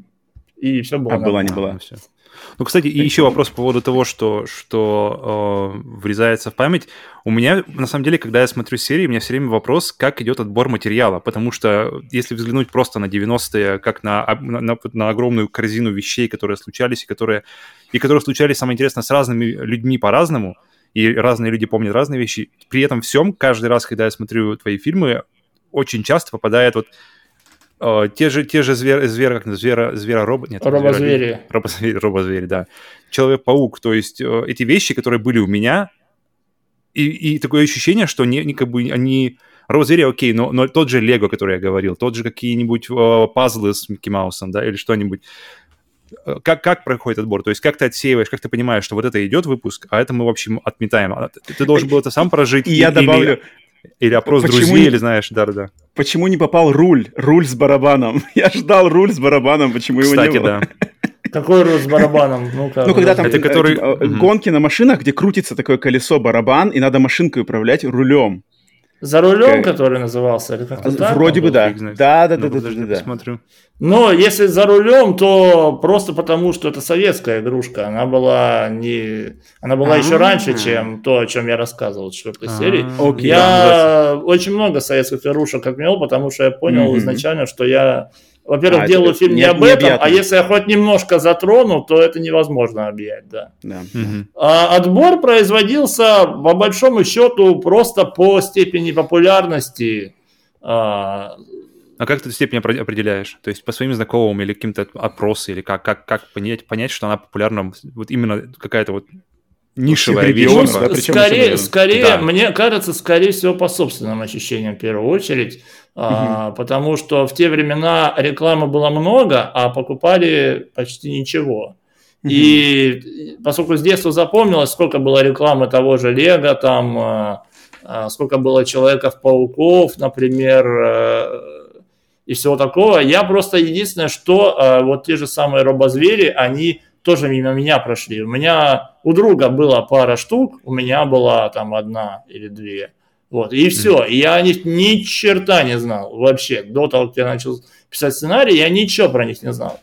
и все было. А была, не была. всё. Ну, кстати, и еще вопрос по поводу того, что, что э, врезается в память. У меня, на самом деле, когда я смотрю серии, у меня все время вопрос, как идет отбор материала. Потому что если взглянуть просто на 90-е, как на, на- на огромную корзину вещей, которые случались, и которые, и которые случались, самое интересное, с разными людьми по-разному, и разные люди помнят разные вещи. При этом всем, каждый раз, когда я смотрю твои фильмы, очень часто попадает вот э, те же, те же звер, звер, как звера, звера-робот, нет, Робозвери. Робозвери, робозвери, да. Человек-паук, то есть э, эти вещи, которые были у меня, и, и такое ощущение, что не, не как бы они... Робозвери, окей, но, но тот же Лего, который я говорил, тот же какие-нибудь э, пазлы с Микки Маусом, да, или что-нибудь. Э, Как, как проходит отбор? То есть как ты отсеиваешь, как ты понимаешь, что вот это идет выпуск, а это мы, в общем, отметаем. А Ты, ты должен был это сам прожить? И я добавлю, Или опрос Почему друзей, не- или знаешь, да-да-да. почему не попал руль? Руль с барабаном. Я ждал руль с барабаном, почему его не Кстати, было? да. Какой руль с барабаном? Ну, ну когда там это э, который... Э, гонки на машинах, где крутится такое колесо-барабан, и надо машинкой управлять рулем. За рулем, как... который назывался, или как-то так? Вроде бы да. Да, да, да, да, да, да. Смотрю. Но если за рулем, то просто потому, что это советская игрушка. Она была не, она была еще раньше, чем то, о чем я рассказывал в четвертой серии. Я очень много советских игрушек отменил, потому что я понял изначально, что я во-первых, а, делаю фильм не, не об этом, а если я хоть немножко затрону, то это невозможно объять, да. да. А, отбор производился, по большому счету, просто по степени популярности. А, а как ты эту степень определяешь? То есть по своим знакомым или каким-то опросам, или как, как, как понять, понять, что она популярна, вот именно какая-то вот нишевая вещь. Ну, да, скорее, скорее да. мне кажется, скорее всего, по собственным ощущениям в первую очередь. Угу. А, потому что в те времена рекламы было много, а покупали почти ничего. Угу. И поскольку с детства запомнилось, сколько было рекламы того же Лего, там, а, а, сколько было Человеков-пауков, например, а, и всего такого, я просто единственное, что вот те же самые робозвери, они тоже мимо меня прошли. У меня у друга была пара штук, у меня была там одна или две. Вот, и все. И я о них ни черта не знал вообще. До того, как я начал писать сценарий, я ничего про них не знал.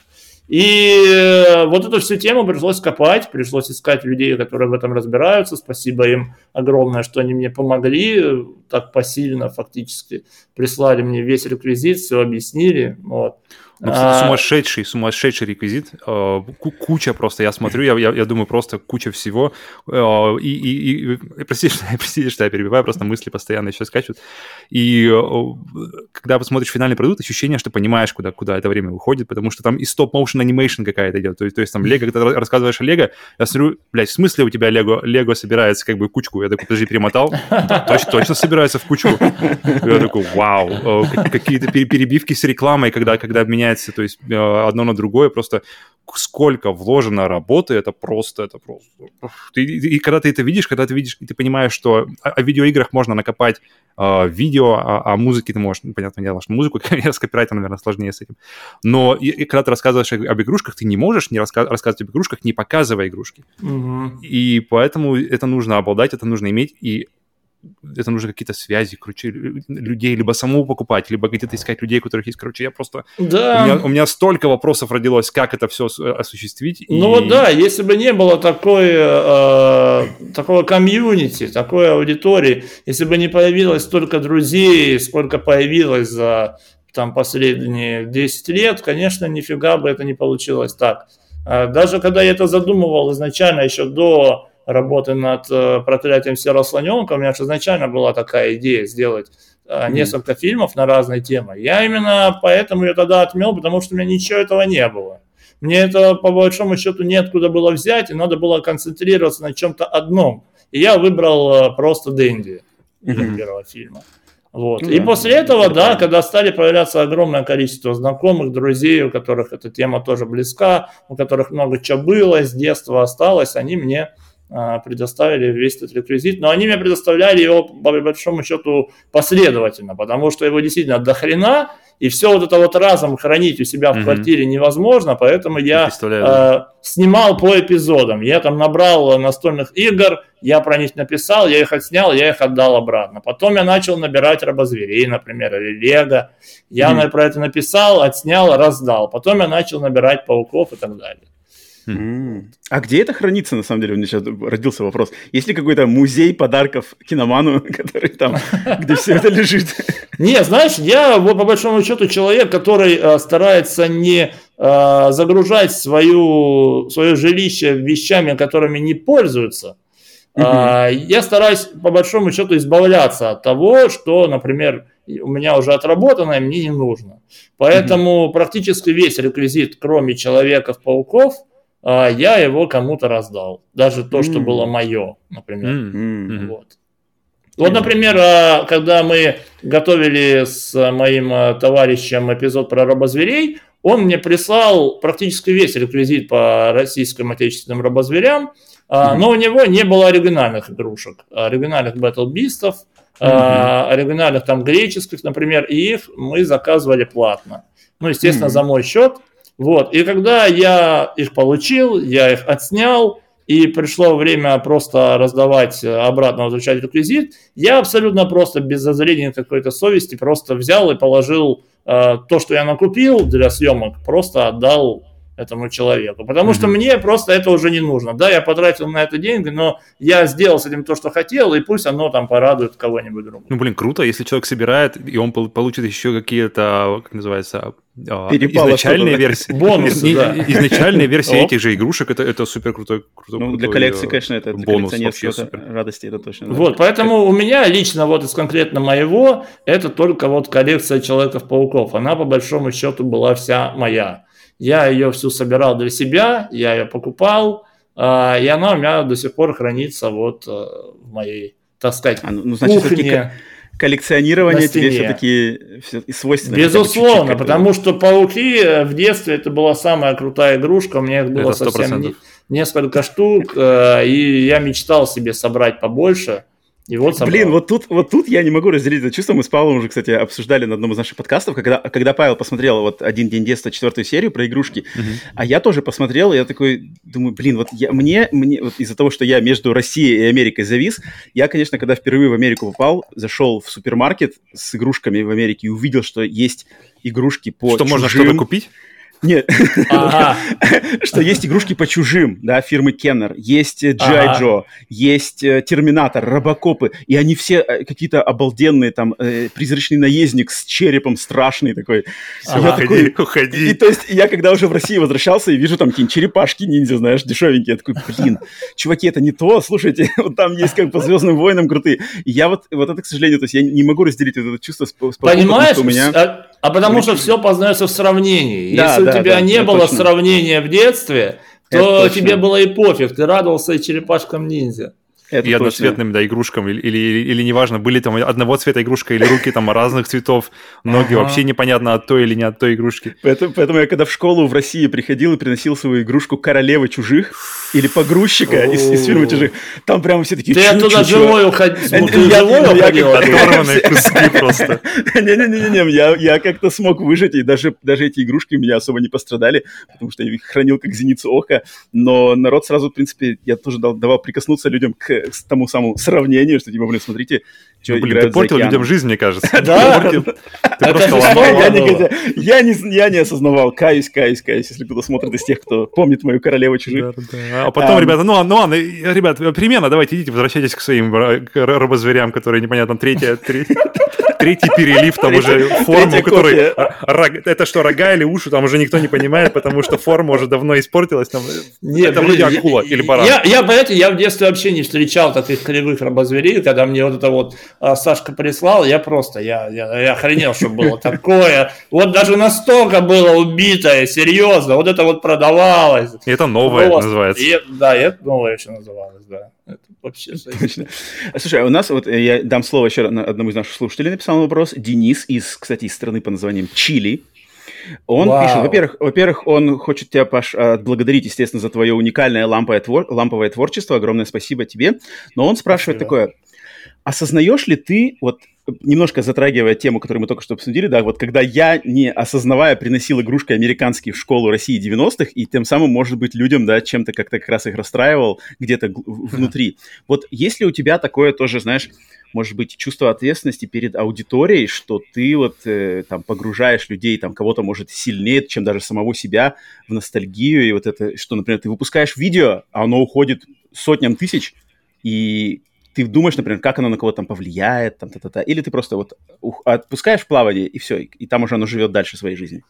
И э, вот эту всю тему пришлось копать, пришлось искать людей, которые в этом разбираются. Спасибо им огромное, что они мне помогли так посильно фактически. Прислали мне весь реквизит, все объяснили. Вот. Ну, кстати, а, сумасшедший, сумасшедший реквизит. Э, куча просто, я смотрю, я, я, я думаю, просто куча всего. Э, и, и, и простите, что, простите, что я перебиваю, просто мысли постоянно еще скачут. И э, когда посмотришь финальный продукт, ощущение, что понимаешь, куда, куда это время уходит, потому что там и стоп-моушен анимейшн какая-то идет. То есть, то есть там Лего, когда рассказываешь о Лего, я смотрю, блядь, в смысле у тебя Лего, Лего собирается как бы кучку? Я такой, подожди, перемотал. Точно, точно собирается в кучку. Я такой, вау. Какие-то перебивки с рекламой, когда, когда меня меняется, то есть э, одно на другое, просто сколько вложено работы, это просто, это просто... Ты, и, и когда ты это видишь, когда ты видишь, и ты понимаешь, что о, о видеоиграх можно накопать э, видео, о, о музыке ты можешь, ну, понятное дело, что музыку с копирайтом, наверное, сложнее с этим. Но и, и когда ты рассказываешь об игрушках, ты не можешь не раска- рассказывать об игрушках, не показывая игрушки. Угу. И поэтому это нужно обладать, это нужно иметь, и это нужно какие-то связи, короче, людей, либо самому покупать, либо где-то искать людей, у которых есть, короче, я просто... Да. У меня, у меня столько вопросов родилось, как это все осуществить. Ну вот да, если бы не было такой, э, такого комьюнити, такой аудитории, если бы не появилось столько друзей, сколько появилось за там последние 10 лет, конечно, нифига бы это не получилось так. А даже когда я это задумывал изначально, еще до работы над э, проклятием серого слоненка, у меня же изначально была такая идея сделать mm-hmm. несколько фильмов на разные темы. Я именно поэтому ее тогда отмел, потому что у меня ничего этого не было. Мне это по большому счету неоткуда было взять, и надо было концентрироваться на чем-то одном. И я выбрал э, просто Дэнди mm-hmm. первого фильма. Вот. Mm-hmm. И после этого, да, когда стали появляться огромное количество знакомых, друзей, у которых эта тема тоже близка, у которых много чего было, с детства осталось, они мне предоставили весь этот реквизит, но они мне предоставляли его, по большому счету, последовательно, потому что его действительно до хрена, и все вот это вот разом хранить у себя в mm-hmm. квартире невозможно, поэтому я э, снимал по эпизодам. Я там набрал настольных игр, я про них написал, я их отснял, я их отдал обратно. Потом я начал набирать робозверей, например, или лего. Я mm-hmm. про это написал, отснял, раздал. Потом я начал набирать пауков и так далее. А где это хранится, на самом деле? У меня сейчас родился вопрос. Есть ли какой-то музей подарков киноману, который там, где все это лежит? Не, знаешь, я по большому счету человек, который э, старается не э, загружать свою, свое жилище вещами, которыми не пользуются. Uh-huh. Я стараюсь по большому счету избавляться от того, что, например, у меня уже отработано и мне не нужно. Поэтому практически весь реквизит, кроме человеков-пауков, а, я его кому-то раздал. Даже то, что было мое, например. Mm-hmm. Вот. Вот, например, а, когда мы готовили с моим а, товарищем эпизод про робозверей, он мне прислал практически весь реквизит по российским отечественным робозверям, mm-hmm. но у него не было оригинальных игрушек, оригинальных Beast'ов, mm-hmm. оригинальных там греческих, например, и их мы заказывали платно. Ну, естественно, mm-hmm. за мой счет. Вот. И когда я их получил, я их отснял, и пришло время просто раздавать обратно, возвращать реквизит, я абсолютно просто без зазрения какой-то совести просто взял и положил э, то, что я накупил для съемок, просто отдал этому человеку. Потому mm-hmm. что мне просто это уже не нужно. Да, я потратил на это деньги, но я сделал с этим то, что хотел, и пусть оно там порадует кого-нибудь другого. Ну, блин, круто, если человек собирает, и он получит еще какие-то, как называется, а, Перепало изначальные версии. Бонусы, да. Изначальные версии этих же игрушек, это, это супер крутой, крутой Ну, для коллекции, конечно, это бонус вообще супер. радости, это точно. Вот, поэтому у меня лично вот из конкретно моего, это только вот коллекция Человеков-пауков. Она, по большому счету, была вся моя. Я ее всю собирал для себя, я ее покупал, а, и она у меня до сих пор хранится вот э, в моей, так сказать, а, ну, значит, кухне. Коллекционирование тебе все-таки все, свойственно. Безусловно, потому что пауки э, в детстве это была самая крутая игрушка, у меня их было совсем не, несколько штук, э, и я мечтал себе собрать побольше. И вот собрал. Блин, вот тут, вот тут я не могу разделить это чувство. Мы с Павлом уже, кстати, обсуждали на одном из наших подкастов, когда, когда Павел посмотрел вот «Один день детства», четвертую серию про игрушки, uh-huh. а я тоже посмотрел, и я такой думаю, блин, вот я, мне, мне вот из-за того, что я между Россией и Америкой завис, я, конечно, когда впервые в Америку попал, зашел в супермаркет с игрушками в Америке и увидел, что есть игрушки по Что чужим... можно что-то купить? Нет, что есть игрушки по чужим, да, фирмы Кеннер, есть G.I. Joe, есть э, Терминатор, Робокопы, и они все э, какие-то обалденные, там, э, призрачный наездник с черепом страшный такой. Уходи, уходи. И то есть я когда уже в России возвращался и вижу там какие-нибудь черепашки ниндзя, знаешь, дешевенькие, я такой, блин, чуваки, это не то, слушайте, вот там есть как по Звездным войнам крутые. Я вот, вот это, к сожалению, то есть я не могу разделить это чувство с, Понимаешь, а, а потому что все познается в сравнении. Да, Если да, у тебя да, не было точно. сравнения в детстве, то тебе было и пофиг, ты радовался и черепашкам ниндзя. Это и точно. одноцветным, да, игрушкам, или, или, или неважно, были там одного цвета игрушка или руки там разных цветов, ноги ага. вообще непонятно от той или не от той игрушки. Поэтому, поэтому я когда в школу в России приходил и приносил свою игрушку королевы чужих или погрузчика из, из фильма чужих, там прямо все такие... Ты оттуда живой уходил? Я живой Оторванные куски просто. Не-не-не, я, как-то смог выжить, и даже, эти игрушки у меня особо не пострадали, потому что я их хранил как зеницу ока, но народ сразу, в принципе, я тоже давал прикоснуться людям к к тому самому сравнению, что типа, блин, смотрите, что ну, блин, ты портил людям жизнь, мне кажется. Да. Ломал. Я не осознавал, каюсь, каюсь, каюсь, если кто-то смотрит из тех, кто помнит мою королеву чужих. А потом, ребята, ну, ну ладно, ребят, примерно, давайте идите, возвращайтесь к своим робозверям, которые непонятно, третья, третья третий перелив, там уже форму, который... Это что, рога или уши, там уже никто не понимает, потому что форма уже давно испортилась. Там... Нет, это вроде акула или баран. Я, я, понимаете, я в детстве вообще не встречал таких кривых робозверей, когда мне вот это вот а, Сашка прислал, я просто, я, я, я охренел, что было такое. Вот даже настолько было убитое, серьезно, вот это вот продавалось. И это новое называется. И, да, это новое еще называлось, да. Это вообще Точно. Слушай, а у нас, вот я дам слово еще одному из наших слушателей, написал вопрос. Денис из, кстати, из страны по названием Чили. Он Вау. пишет, во-первых, во-первых, он хочет тебя, Паш, отблагодарить, естественно, за твое уникальное ламповое, твор... ламповое творчество. Огромное спасибо тебе. Но он спрашивает спасибо. такое. Осознаешь ли ты, вот немножко затрагивая тему, которую мы только что обсудили, да, вот когда я, не осознавая, приносил игрушки американские в школу России 90-х, и тем самым, может быть, людям, да, чем-то как-то как раз их расстраивал где-то внутри. Вот есть ли у тебя такое тоже, знаешь, может быть, чувство ответственности перед аудиторией, что ты вот э, там погружаешь людей, там кого-то, может, сильнее, чем даже самого себя в ностальгию, и вот это, что, например, ты выпускаешь видео, а оно уходит сотням тысяч, и ты думаешь, например, как оно на кого-то там повлияет, там, та -та -та, или ты просто вот отпускаешь плавание, и все, и там уже оно живет дальше своей жизнью?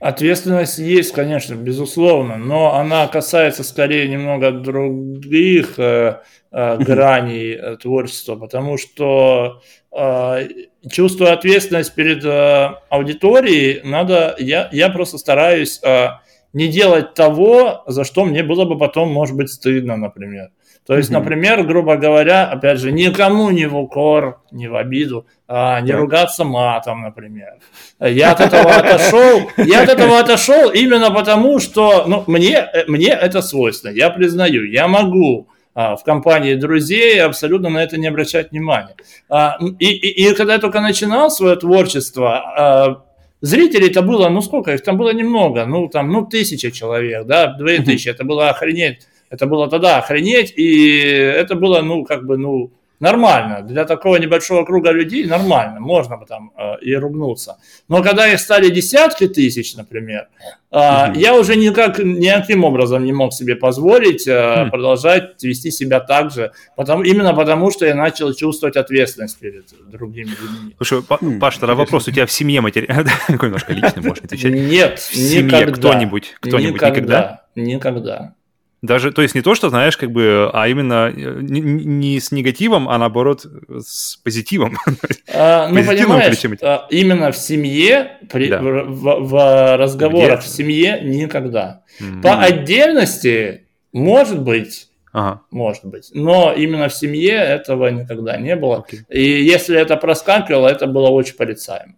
Ответственность есть, конечно, безусловно, но она касается скорее немного других э, э, граней э, творчества, потому что э, чувствуя ответственность перед э, аудиторией, надо, я, я просто стараюсь э, не делать того, за что мне было бы потом, может быть, стыдно, например. То есть, например, грубо говоря, опять же, никому не в укор, не в обиду, а не так. ругаться матом, например. Я от этого отошел, я от этого отошел именно потому, что ну, мне, мне это свойственно, я признаю, я могу а, в компании друзей абсолютно на это не обращать внимания. А, и, и, и когда я только начинал свое творчество, а, зрителей-то было, ну сколько их там было немного, ну там, ну тысяча человек, да, две тысячи, это было охренеть, это было тогда охренеть, и это было, ну, как бы, ну, нормально. Для такого небольшого круга людей нормально, можно бы там э, и ругнуться. Но когда их стали десятки тысяч, например, э, mm я уже никак, никаким образом не мог себе позволить э, mm продолжать вести себя так же, потому, именно потому, что я начал чувствовать ответственность перед другими людьми. Слушай, mm Паш, тогда вопрос, у тебя в семье матери... Немножко личный, может отвечать. Нет, в семье кто-нибудь, кто-нибудь никогда? Никогда. Даже, то есть не то, что, знаешь, как бы, а именно э, не, не с негативом, а наоборот с позитивом. А, ну, понимаешь, а, именно в семье, при, да. в, в, в разговорах в, в семье никогда. Mm-hmm. По отдельности, может быть, Ага. Может быть. Но именно в семье этого никогда не было. Okay. И если это проскакивало, это было очень порицаемо.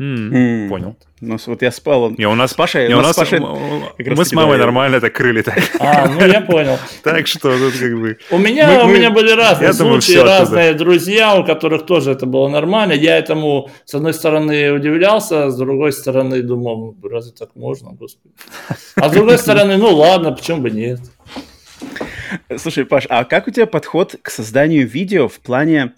Mm, mm. Понял. Ну, вот я спал. Не, у нас, Паша, не, у нас, Паша, мы с мамой нормально это крыли так. А, ну я понял. Так что тут как бы... У меня, у меня были разные случаи, разные друзья, у которых тоже это было нормально. Я этому, с одной стороны, удивлялся, с другой стороны, думал, «Ну, разве так можно, господи. А с другой стороны, ну ладно, почему бы нет. Слушай, Паш, а как у тебя подход к созданию видео в плане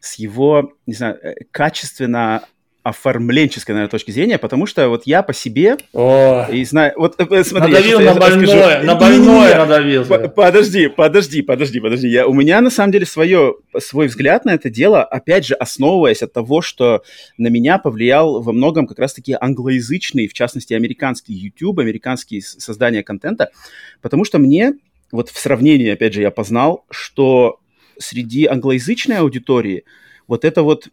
с его, не знаю, э, качественно оформленческой, наверное, точки зрения, потому что вот я по себе О, и знаю, вот э, смотри, надавил на больное, расскажу. на больное надавил. Подожди, подожди, подожди, подожди. Я, у меня на самом деле свое, свой взгляд на это дело, опять же, основываясь от того, что на меня повлиял во многом как раз-таки англоязычный, в частности, американский YouTube, американские создания контента, потому что мне вот в сравнении, опять же, я познал, что среди англоязычной аудитории вот это вот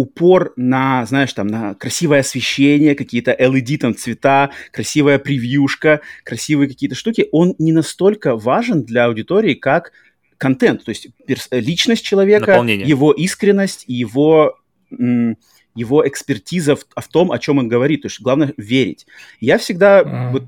упор на, знаешь, там, на красивое освещение, какие-то LED там цвета, красивая превьюшка, красивые какие-то штуки, он не настолько важен для аудитории, как контент, то есть перс- личность человека, его искренность, его м- его экспертиза в, в том, о чем он говорит. То есть главное верить. Я всегда, mm. вот,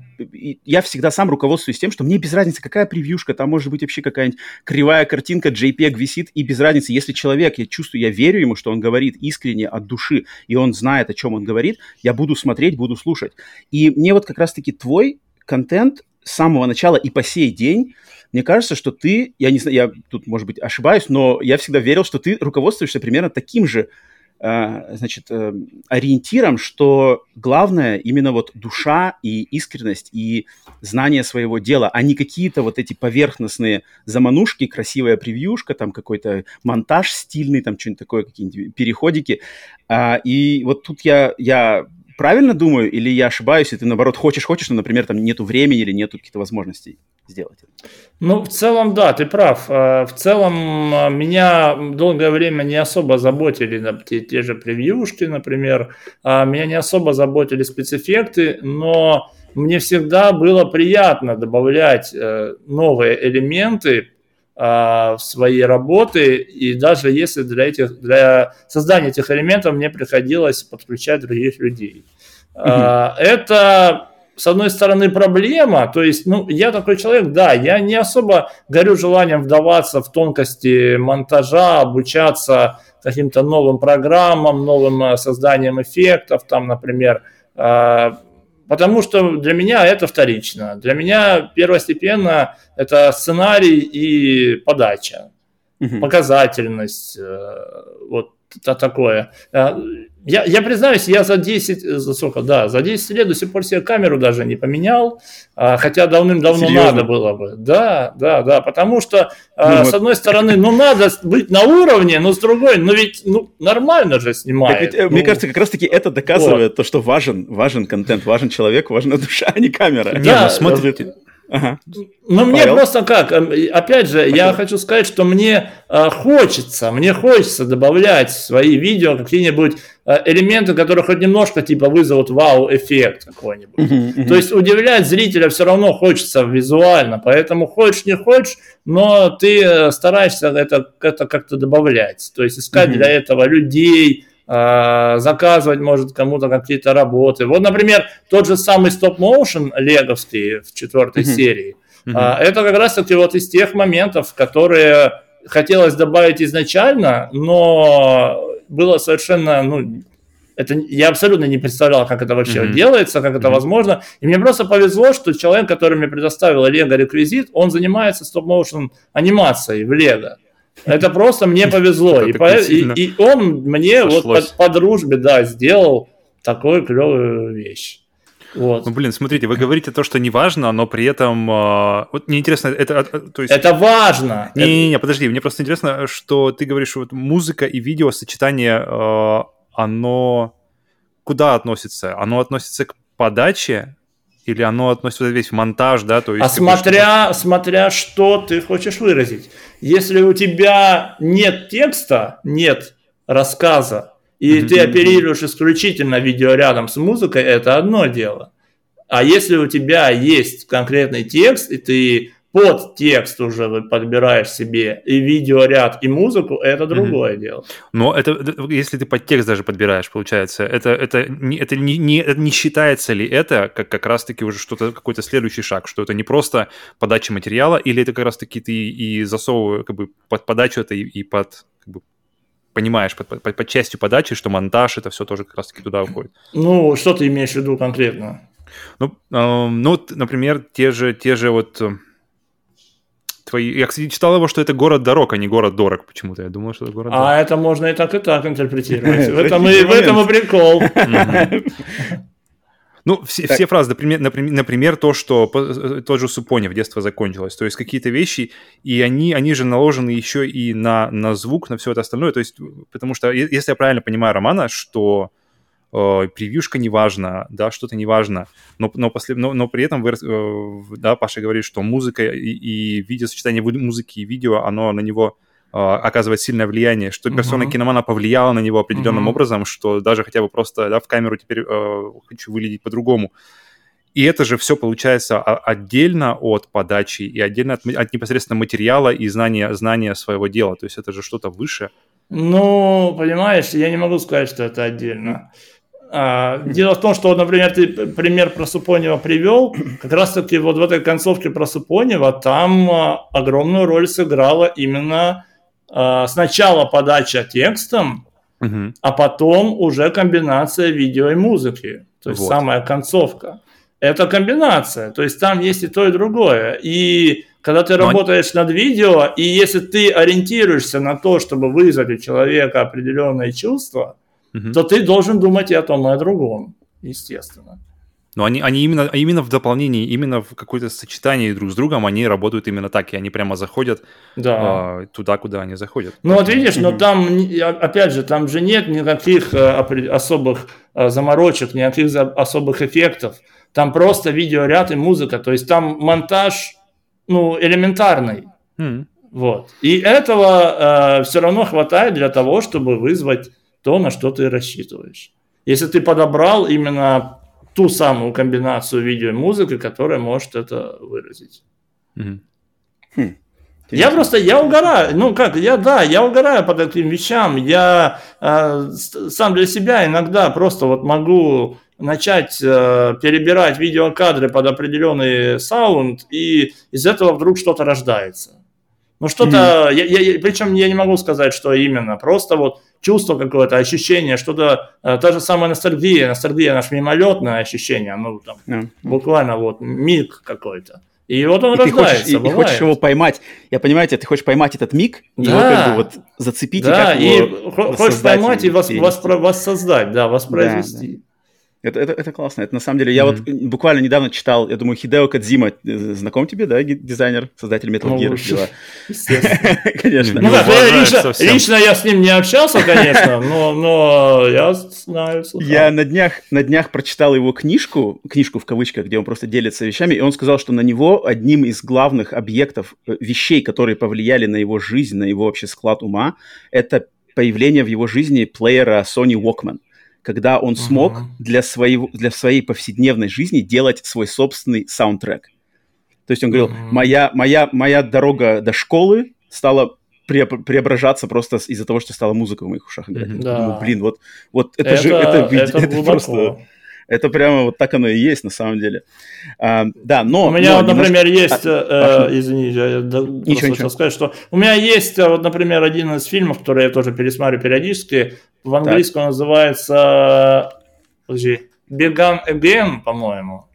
я всегда сам руководствуюсь тем, что мне без разницы, какая превьюшка, там может быть вообще какая-нибудь кривая картинка, JPEG висит, и без разницы, если человек, я чувствую, я верю ему, что он говорит искренне от души, и он знает, о чем он говорит, я буду смотреть, буду слушать. И мне вот как раз-таки твой контент с самого начала и по сей день мне кажется, что ты, я не знаю, я тут, может быть, ошибаюсь, но я всегда верил, что ты руководствуешься примерно таким же значит, э, ориентиром, что главное именно вот душа и искренность и знание своего дела, а не какие-то вот эти поверхностные заманушки, красивая превьюшка, там какой-то монтаж стильный, там что-нибудь такое, какие-нибудь переходики. А, и вот тут я, я правильно думаю или я ошибаюсь, и ты, наоборот, хочешь-хочешь, но, например, там нету времени или нету каких-то возможностей? сделать это. Ну, в целом, да, ты прав. А, в целом, а, меня долгое время не особо заботили те, те же превьюшки, например. А, меня не особо заботили спецэффекты, но мне всегда было приятно добавлять э, новые элементы свои работы, и даже если для, этих, для создания этих элементов мне приходилось подключать других людей. Mm-hmm. Это с одной стороны, проблема, то есть, ну, я такой человек, да, я не особо горю желанием вдаваться в тонкости монтажа, обучаться каким-то новым программам, новым э, созданием эффектов, там, например, э, потому что для меня это вторично. Для меня первостепенно это сценарий и подача, угу. показательность, э, вот такое. Я, я признаюсь, я за 10, за сколько, да, за 10 лет до сих пор себе камеру даже не поменял, а, хотя давным-давно надо было бы. Да, да, да, потому что, а, ну, с вот. одной стороны, ну, надо быть на уровне, но с другой, ну, ведь, ну, нормально же снимает. Ведь, э, ну, мне кажется, как раз-таки это доказывает вот. то, что важен, важен контент, важен человек, важна душа, а не камера. Да, не, ну, смотрите, Ага. Ну, мне Павел? просто как, эм, опять же, Спасибо. я хочу сказать, что мне э, хочется, мне хочется добавлять в свои видео какие-нибудь э, элементы, которые хоть немножко типа вызовут вау-эффект какой-нибудь. Uh-huh, uh-huh. То есть удивлять зрителя все равно хочется визуально, поэтому хочешь не хочешь, но ты э, стараешься это, это как-то добавлять. То есть искать uh-huh. для этого людей, заказывать, может, кому-то какие-то работы. Вот, например, тот же самый стоп-моушен леговский в четвертой mm-hmm. серии. Mm-hmm. Это как раз-таки вот из тех моментов, которые хотелось добавить изначально, но было совершенно ну, это я абсолютно не представлял, как это вообще mm-hmm. делается, как это mm-hmm. возможно. И мне просто повезло, что человек, который мне предоставил Lego реквизит, он занимается стоп-моушен анимацией в Lego. Это просто мне повезло. И, по, и, и он мне вот по, по дружбе, да, сделал такую клевую вещь. Вот. Ну, блин, смотрите, вы говорите то, что не важно, но при этом... Э, вот мне интересно, это... А, то есть... Это важно! Не-не-не, подожди, мне просто интересно, что ты говоришь, вот музыка и видео сочетание, э, оно куда относится? Оно относится к подаче или оно относится весь монтаж, да? То есть, а смотря, что смотря что ты хочешь выразить. Если у тебя нет текста, нет рассказа, и mm-hmm. ты оперируешь исключительно видеорядом с музыкой, это одно дело. А если у тебя есть конкретный текст, и ты под текст уже подбираешь себе и видеоряд, и музыку, это другое mm-hmm. дело. Но это, если ты под текст даже подбираешь, получается, это, это, не, это не, не, не считается ли это как, как раз-таки уже что-то, какой-то следующий шаг, что это не просто подача материала, или это как раз-таки ты и засовываешь как бы под подачу это и, и под как бы, понимаешь под, под, под частью подачи, что монтаж, это все тоже как раз-таки туда уходит. Ну, что ты имеешь в виду конкретно? Ну, э, ну например, те же, те же вот твои... Я, кстати, читал его, что это город дорог, а не город дорог почему-то. Я думал, что это город А это можно и так, и так интерпретировать. В этом и прикол. Ну, все, все фразы, например, например, например, то, что э, тот же Супони в детство закончилось. То есть какие-то вещи, и они, они же наложены еще и на, на звук, на все это остальное. То есть, потому что, если я правильно понимаю Романа, что э, превьюшка не важна, да, что-то не важно, но, но, после, но, но при этом, вы, э, да, Паша говорит, что музыка и, и видео, сочетание музыки и видео, оно на него а, оказывает сильное влияние, что персона uh-huh. киномана повлияла на него определенным uh-huh. образом, что даже хотя бы просто да, в камеру теперь э, хочу выглядеть по-другому. И это же все получается отдельно от подачи и отдельно от, от непосредственно материала и знания, знания своего дела. То есть это же что-то выше. Ну, понимаешь, я не могу сказать, что это отдельно. А, дело в том, что, например, ты пример про Супонева привел, как раз-таки вот в этой концовке про Супонева там а, огромную роль сыграла именно э, сначала подача текстом, угу. а потом уже комбинация видео и музыки. То есть вот. самая концовка. Это комбинация. То есть там есть и то, и другое. И когда ты Но... работаешь над видео, и если ты ориентируешься на то, чтобы вызвать у человека определенные чувства, угу. то ты должен думать и о том, и о другом, естественно. Но они, они именно, именно в дополнении, именно в какое-то сочетании друг с другом, они работают именно так, и они прямо заходят да. э, туда, куда они заходят. Ну вот видишь, но там, опять же, там же нет никаких э, особых э, заморочек, никаких особых эффектов. Там просто видеоряд и музыка, то есть там монтаж, ну, элементарный. Mm. Вот. И этого э, все равно хватает для того, чтобы вызвать то, на что ты рассчитываешь. Если ты подобрал именно ту самую комбинацию видео и музыки, которая может это выразить. Mm-hmm. Хм. Я просто, я угораю, ну как, я, да, я угораю по таким вещам, я э, сам для себя иногда просто вот могу начать э, перебирать видеокадры под определенный саунд, и из этого вдруг что-то рождается. Ну что-то, mm-hmm. я, я, причем я не могу сказать, что именно, просто вот чувство какое-то, ощущение, что-то, э, та же самая ностальгия, ностальгия наш мимолетное ощущение, ну там mm-hmm. буквально вот миг какой-то. И вот он и рождается, ты хочешь, и, и хочешь его поймать. Я понимаю тебя, ты хочешь поймать этот миг, да. его как бы вот зацепить да, и как его и хочешь поймать и вос, воспро, воссоздать, да, воспроизвести. Да, да. Это, это, это классно. Это на самом деле, я mm-hmm. вот буквально недавно читал, я думаю, Хидео Кадзима, э, знаком тебе, да, дизайнер, создатель Metal ну, Gear? Конечно. Ну, да, я лично, лично я с ним не общался, конечно, но, но я знаю. Я на днях, на днях прочитал его книжку, книжку в кавычках, где он просто делится вещами, и он сказал, что на него одним из главных объектов, э, вещей, которые повлияли на его жизнь, на его вообще склад ума, это появление в его жизни плеера Sony Walkman когда он смог uh-huh. для, своего, для своей повседневной жизни делать свой собственный саундтрек. То есть он говорил, uh-huh. моя, моя, моя дорога до школы стала преображаться просто из-за того, что стала музыка в моих ушах играть. Mm-hmm. Да. Думаю, блин, вот, вот это, это же это, это, это, это просто Это прямо вот так оно и есть на самом деле. А, да, но... У меня но вот, немножко... например, есть... А, э, извини, я ничего, ничего. сказать, что у меня есть, э, вот, например, один из фильмов, который я тоже пересматриваю периодически. В английском так. называется... Подожди. Begun Again, по-моему.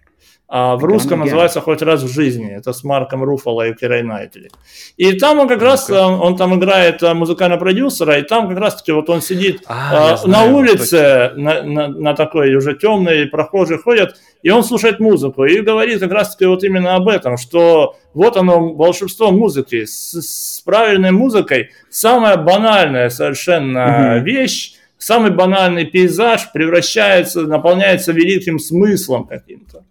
А в русском называется «Хоть раз в жизни». Это с Марком Руфало и Кирой Найтли. И там он как раз, он, он там играет э, музыкального продюсера, и там как раз-таки вот он сидит а, э, на улице, на, на, на такой уже темной, прохожие ходят, и он слушает музыку, и говорит как раз-таки вот именно об этом, что вот оно, волшебство музыки. С, с правильной музыкой самая банальная совершенно угу. вещь, самый банальный пейзаж превращается, наполняется великим смыслом каким-то.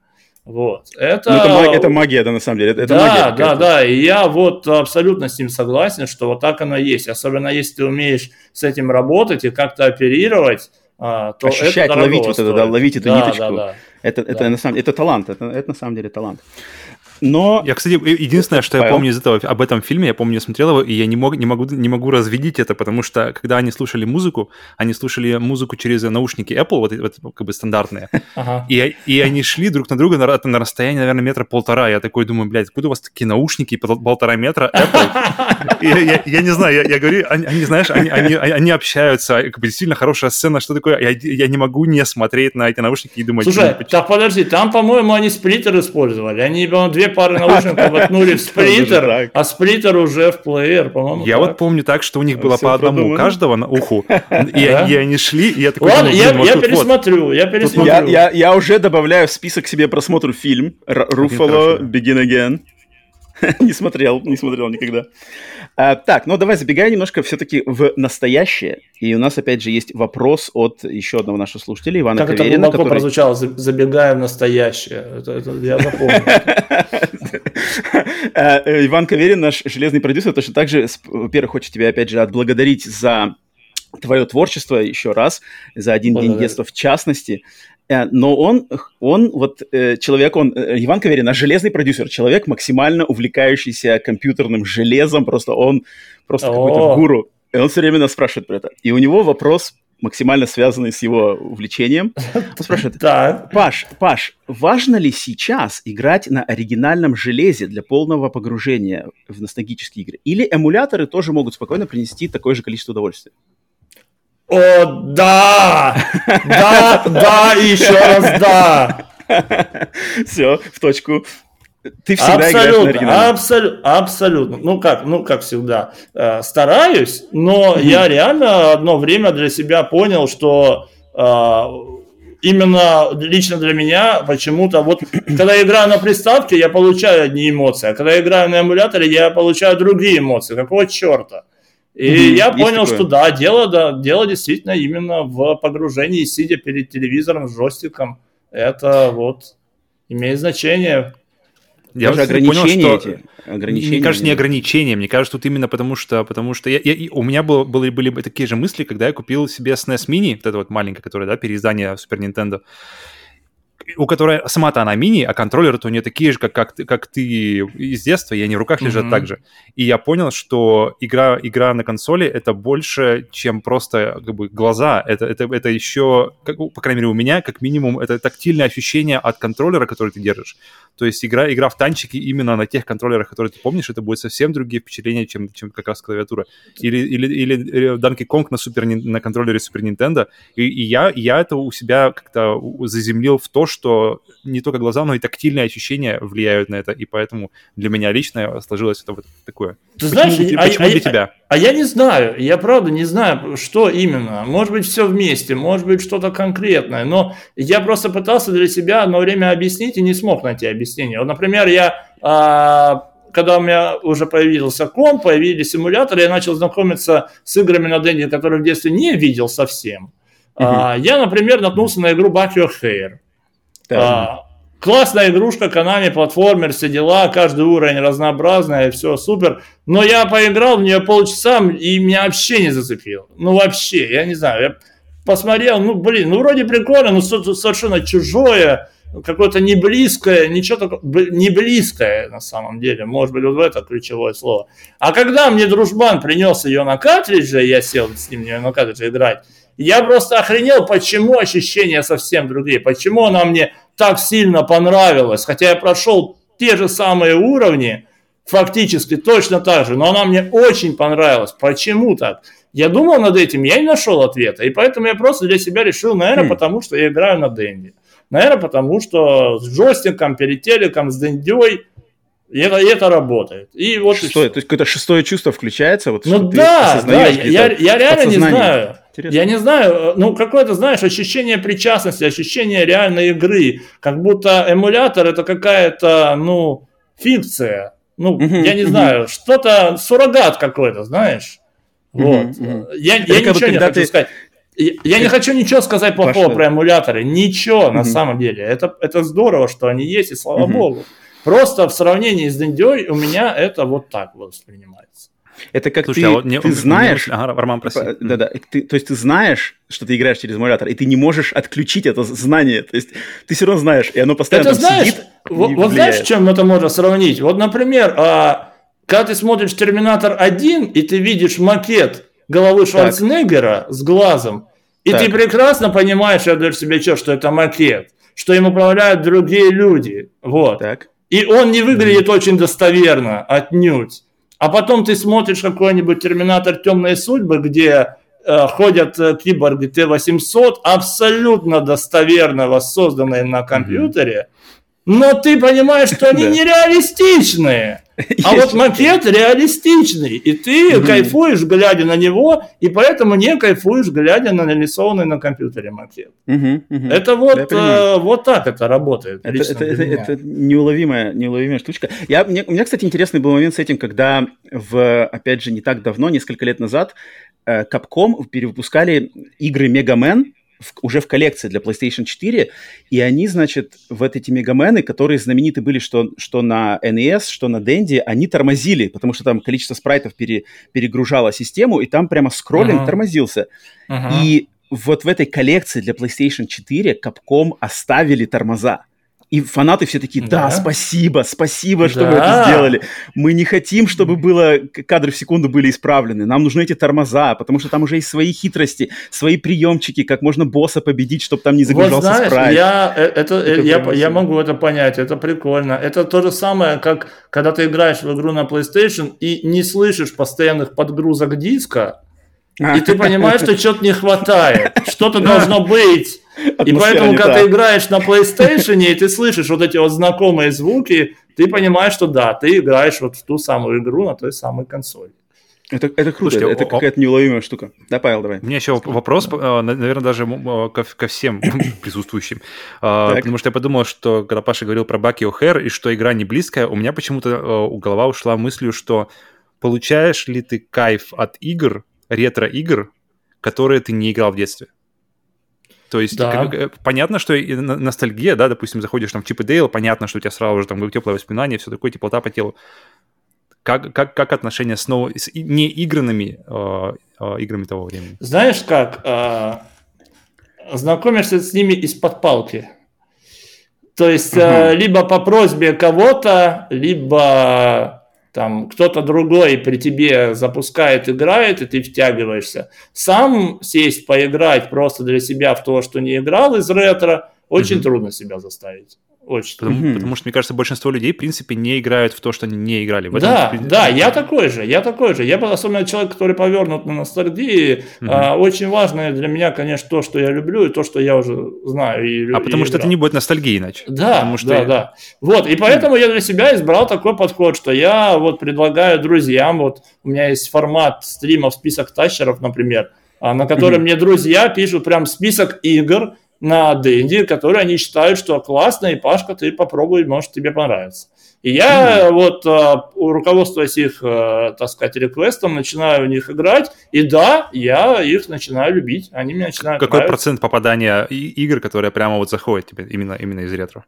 Вот. Это... Ну, это, магия, это магия, да, на самом деле. Это да, магия да, да. И я вот абсолютно с ним согласен, что вот так оно есть. Особенно если ты умеешь с этим работать и как-то оперировать, а, то Ощущать, это ловить вот это, да, ловить эту да, ниточку. Да, да. Это, это, да. на самом, это талант, это, это на самом деле талант. Но... Я, кстати, единственное, что я помню из этого, об этом фильме, я помню, я смотрел его, и я не, мог, не, могу, не могу развидеть это, потому что, когда они слушали музыку, они слушали музыку через наушники Apple, вот, вот как бы стандартные, ага. и, и они шли друг на друга на, на расстоянии, наверное, метра полтора. Я такой думаю, блядь, откуда у вас такие наушники полтора метра Apple? Я, я не знаю, я, я говорю, они, они знаешь, они, они, они общаются, как бы действительно хорошая сцена, что такое, я, я не могу не смотреть на эти наушники и думать... Слушай, так подожди, там, по-моему, они сплиттер использовали, они, по-моему, две пары наушников воткнули в сплиттер, а сплиттер уже в плеер, по-моему. Я вот помню так, что у них было по одному у каждого на уху, и они шли, и я такой... Ладно, я пересмотрю, я пересмотрю. Я уже добавляю в список себе просмотру фильм Руфало Begin Again. не смотрел, не смотрел никогда. А, так, ну давай забегай немножко все-таки в настоящее. И у нас опять же есть вопрос от еще одного нашего слушателя, Ивана как Каверина. Это который... прозвучало, забегая в настоящее. Это, это я запомнил. А, э, Иван Каверин, наш железный продюсер, точно так же, во-первых, хочет тебя опять же отблагодарить за твое творчество еще раз, за один день детства в частности. Э, но он, он вот э, человек, он, э, Иван Каверин, железный продюсер, человек, максимально увлекающийся компьютерным железом, просто он просто какой-то гуру. И он все время нас спрашивает про это. И у него вопрос максимально связанный с его увлечением. Он спрашивает, Паш, Паш, важно ли сейчас играть на оригинальном железе для полного погружения в ностальгические игры? Или эмуляторы тоже могут спокойно принести такое же количество удовольствия? О, да! Да, да, и еще раз да! Все, в точку. Ты всегда абсолютно, играешь на абсолютно, абсолютно. Ну как, ну как всегда. Э, стараюсь, но mm-hmm. я реально одно время для себя понял, что э, именно лично для меня почему-то вот когда я играю на приставке, я получаю одни эмоции, а когда я играю на эмуляторе, я получаю другие эмоции. Какого черта? И mm-hmm, я понял, такое. что да, дело, да, дело действительно именно в погружении, сидя перед телевизором с джойстиком. Это вот имеет значение. Я уже ограничения понял, что... эти. Ограничения мне кажется, не ограничения. Мне кажется, тут именно потому что, потому что я, я, у меня было, были, были такие же мысли, когда я купил себе SNES Mini, вот это вот маленькое, которое, да, переиздание Super Nintendo у которой сама-то она мини, а контроллеры-то у нее такие же, как, как, ты, как ты из детства, и они в руках лежат mm-hmm. так же. И я понял, что игра, игра на консоли — это больше, чем просто как бы, глаза. Это, это, это еще, как, по крайней мере, у меня, как минимум, это тактильное ощущение от контроллера, который ты держишь. То есть игра, игра в танчики именно на тех контроллерах, которые ты помнишь, это будет совсем другие впечатления, чем, чем как раз клавиатура. Или, или, или Donkey Kong на, супер, на контроллере Super Nintendo. И, и я, я это у себя как-то заземлил в то, что не только глаза, но и тактильные ощущения влияют на это, и поэтому для меня лично сложилось это вот такое. Ты почему, знаешь, для, а, почему а, для тебя? А, а я не знаю, я правда не знаю, что именно. Может быть, все вместе, может быть, что-то конкретное, но я просто пытался для себя одно время объяснить и не смог найти объяснение. Вот, например, я а, когда у меня уже появился комп, появились симуляторы, я начал знакомиться с играми на Денде, которые в детстве не видел совсем. Uh-huh. А, я, например, наткнулся на игру Back Your Hair. А, классная игрушка, Konami, платформер, все дела, каждый уровень разнообразный, все супер. Но я поиграл в нее полчаса, и меня вообще не зацепил. Ну, вообще, я не знаю. Я посмотрел, ну, блин, ну, вроде прикольно, но совершенно чужое, какое-то не близкое, ничего такого, не близкое на самом деле, может быть, вот в это ключевое слово. А когда мне дружбан принес ее на картридже, я сел с ним на картридже играть, Я просто охренел, почему ощущения совсем другие, почему она мне так сильно понравилась, хотя я прошел те же самые уровни, фактически точно так же, но она мне очень понравилась. Почему так? Я думал над этим, я не нашел ответа, и поэтому я просто для себя решил, наверное, хм. потому что я играю на Дэнди. Наверное, потому что с джойстиком, перед телеком, с Дэндей и это, и это работает. И вот шестое, то есть какое-то шестое чувство включается? Вот, ну да, да, я, я реально не знаю. Интересно. Я не знаю, ну какое-то, знаешь, ощущение причастности, ощущение реальной игры, как будто эмулятор это какая-то, ну, фикция. Ну, uh-huh, я не uh-huh. знаю, что-то, суррогат какой-то, знаешь. Вот. Uh-huh, Я, я ничего не хочу ты... сказать. Я, я не хочу ничего сказать плохого Пошло. про эмуляторы. Ничего, uh-huh. на самом деле. Это, это здорово, что они есть, и слава uh-huh. богу. Просто в сравнении с Дендей у меня это вот так воспринимается. Это как Слушай, ты, а вот не, ты знаешь... Ага, Роман, прости. Да-да, ты, то есть ты знаешь, что ты играешь через эмулятор, и ты не можешь отключить это знание. То есть ты все равно знаешь, и оно постоянно это знаешь, сидит Вот, вот знаешь, чем это можно сравнить? Вот, например, а, когда ты смотришь «Терминатор 1», и ты видишь макет головы Шварценеггера так. с глазом, и так. ты прекрасно понимаешь, я отдаешь себе что, что это макет, что им управляют другие люди. Вот. Так. И он не выглядит очень достоверно, отнюдь. А потом ты смотришь какой-нибудь «Терминатор. Темные судьбы», где э, ходят э, киборги Т-800, абсолютно достоверно воссозданные на компьютере, но ты понимаешь, что они нереалистичные. А вот макет реалистичный, и ты кайфуешь, глядя на него, и поэтому не кайфуешь, глядя на нарисованный на компьютере макет. Это вот, э, вот так это работает. Это, неуловимая, неуловимая штучка. Я, мне, у меня, кстати, интересный был момент с этим, когда в, опять же, не так давно, несколько лет назад, э, Capcom перевыпускали игры Man, в, уже в коллекции для PlayStation 4, и они, значит, в эти Мегамены, которые знамениты были что, что на NES, что на Dendy, они тормозили, потому что там количество спрайтов пере, перегружало систему, и там прямо скроллинг uh-huh. тормозился. Uh-huh. И вот в этой коллекции для PlayStation 4 Capcom оставили тормоза. И фанаты все такие, да, да спасибо, спасибо, что да. вы это сделали. Мы не хотим, чтобы было кадры в секунду были исправлены. Нам нужны эти тормоза, потому что там уже есть свои хитрости, свои приемчики, как можно босса победить, чтобы там не загружался вот знаешь, спрайт. Я, э, это, э, это я, я могу это понять, это прикольно. Это то же самое, как когда ты играешь в игру на PlayStation и не слышишь постоянных подгрузок диска, и ты понимаешь, что что-то не хватает, что-то должно быть. И поэтому, когда ты играешь на PlayStation, и ты слышишь вот эти вот знакомые звуки, ты понимаешь, что да, ты играешь вот в ту самую игру на той самой консоли. Это, это круто, Слушайте, это о, какая-то неуловимая штука. Да, Павел, давай. У меня еще вопрос, э, наверное, даже ко, ко всем присутствующим. А, потому что я подумал, что когда Паша говорил про Баки О'Хэр и что игра не близкая, у меня почему-то э, у голова ушла мыслью, что получаешь ли ты кайф от игр, ретро-игр, которые ты не играл в детстве? То есть да. как, э, понятно, что ностальгия, да, допустим, заходишь там в Чип и Дейл, понятно, что у тебя сразу же там теплое воспоминание, все такое, теплота по телу. Как, как, как отношения с, нов... с неигранными э, э, играми того времени? Знаешь как, э, знакомишься с ними из-под палки. То есть угу. э, либо по просьбе кого-то, либо там кто-то другой при тебе запускает, играет, и ты втягиваешься. Сам сесть, поиграть просто для себя в то, что не играл из ретро, очень mm-hmm. трудно себя заставить. Очень потому, mm-hmm. потому что, мне кажется, большинство людей, в принципе, не играют в то, что они не играли. В да, этом, да, я такой же, я такой же. Я был особенно человек, который повернут на ностальгии. Mm-hmm. А, очень важно для меня, конечно, то, что я люблю, и то, что я уже знаю. И, а потому и что это не будет ностальгии иначе. Да, потому что да, я... да. Вот, и поэтому mm-hmm. я для себя избрал такой подход, что я вот предлагаю друзьям, вот у меня есть формат стримов, список тащеров, например, а, на котором mm-hmm. мне друзья пишут прям список игр, на Дэнди, которые они считают, что классно, и Пашка, ты попробуй, может, тебе понравится. И я mm. вот, а, руководствуясь их, а, так сказать, реквестом, начинаю в них играть, и да, я их начинаю любить, они меня начинают Какой нравиться. процент попадания игр, которые прямо вот заходят тебе именно, именно из ретро?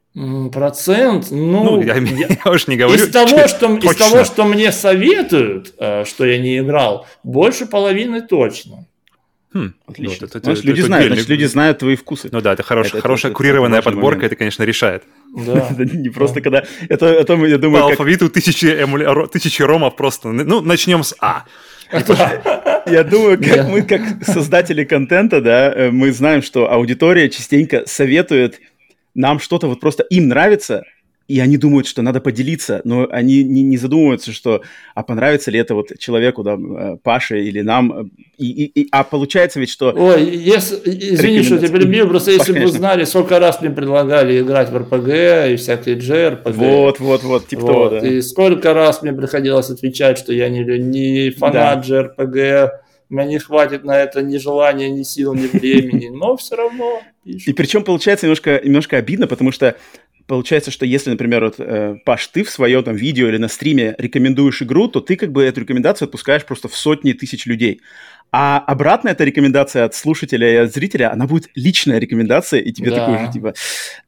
Процент? Ну, ну я, я, я уж не говорю. Из того, что, из того, что мне советуют, а, что я не играл, больше половины точно. Хм, Отлично. Вот, это, значит, это, люди это знают, значит, люди знают твои вкусы. Ну да, это, хорош, это хорошая это, курированная это подборка, момент. это, конечно, решает. Да. не просто когда... Это, это я думаю, По алфавиту тысячи, эмуля... тысячи ромов просто. Ну, начнем с А. Я думаю, как мы, как создатели контента, да, э, мы знаем, что аудитория частенько советует нам что-то вот просто им нравится, и они думают, что надо поделиться, но они не, не задумываются, что а понравится ли это вот человеку, да, э, Паше или нам, и, и, и, а получается ведь, что... Ой, если, извини, что тебя перебью, просто если бы вы знали, сколько раз мне предлагали играть в РПГ и всякие JRPG. Вот, вот, вот, типа вот, того, да. И сколько раз мне приходилось отвечать, что я не, не фанат да. JRPG, у меня не хватит на это ни желания, ни сил, ни времени, но все равно. И причем получается немножко, немножко обидно, потому что получается, что если, например, вот, э, Паш, ты в своем там видео или на стриме рекомендуешь игру, то ты как бы эту рекомендацию отпускаешь просто в сотни тысяч людей. А обратная эта рекомендация от слушателя и от зрителя, она будет личная рекомендация, и тебе да. такой же, типа,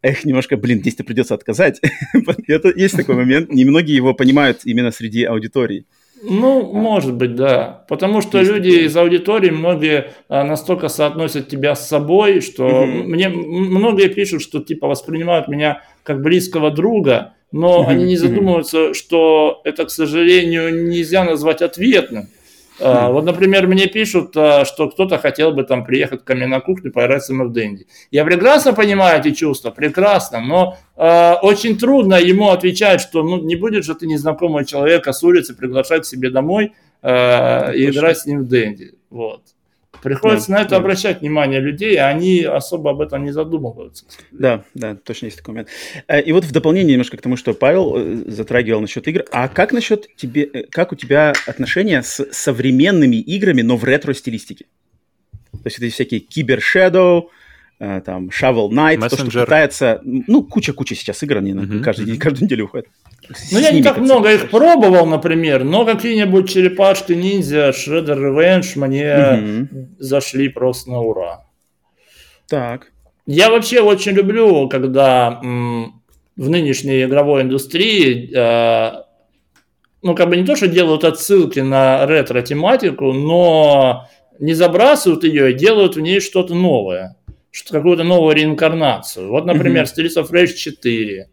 эх, немножко, блин, здесь-то придется отказать. Это есть такой момент. Немногие его понимают именно среди аудитории. Ну, может быть, да. Потому что Есть люди такое. из аудитории, многие а, настолько соотносят тебя с собой, что угу. мне многие пишут, что типа воспринимают меня как близкого друга, но они не задумываются, что это, к сожалению, нельзя назвать ответным. Uh, вот, например, мне пишут, uh, что кто-то хотел бы там приехать ко мне на кухню поиграть в Дэнди. Я прекрасно понимаю эти чувства, прекрасно, но uh, очень трудно ему отвечать, что ну не будет же ты незнакомого человека с улицы приглашать к себе домой и играть с ним в Дэнди. Вот. Приходится да, на это да. обращать внимание людей, а они особо об этом не задумываются. Да, да, точно есть такой момент. Э, и вот в дополнение немножко к тому, что Павел э, затрагивал насчет игр, а как насчет тебе, э, как у тебя отношения с современными играми, но в ретро-стилистике? То есть это всякие Кибер Shadow, там Shovel Knight, Messenger. то, что пытается... Ну, куча-куча сейчас игр, они uh-huh, каждый день, каждую неделю выходят. Ну, я не так много их пробовал, например, но какие-нибудь черепашки ниндзя, Shredder Revenge мне угу. зашли просто на ура. Так. Я вообще очень люблю, когда м, в нынешней игровой индустрии, э, ну, как бы не то, что делают отсылки на ретро-тематику, но не забрасывают ее и делают в ней что-то новое, какую-то новую реинкарнацию. Вот, например, mm-hmm. Streets of Rage 4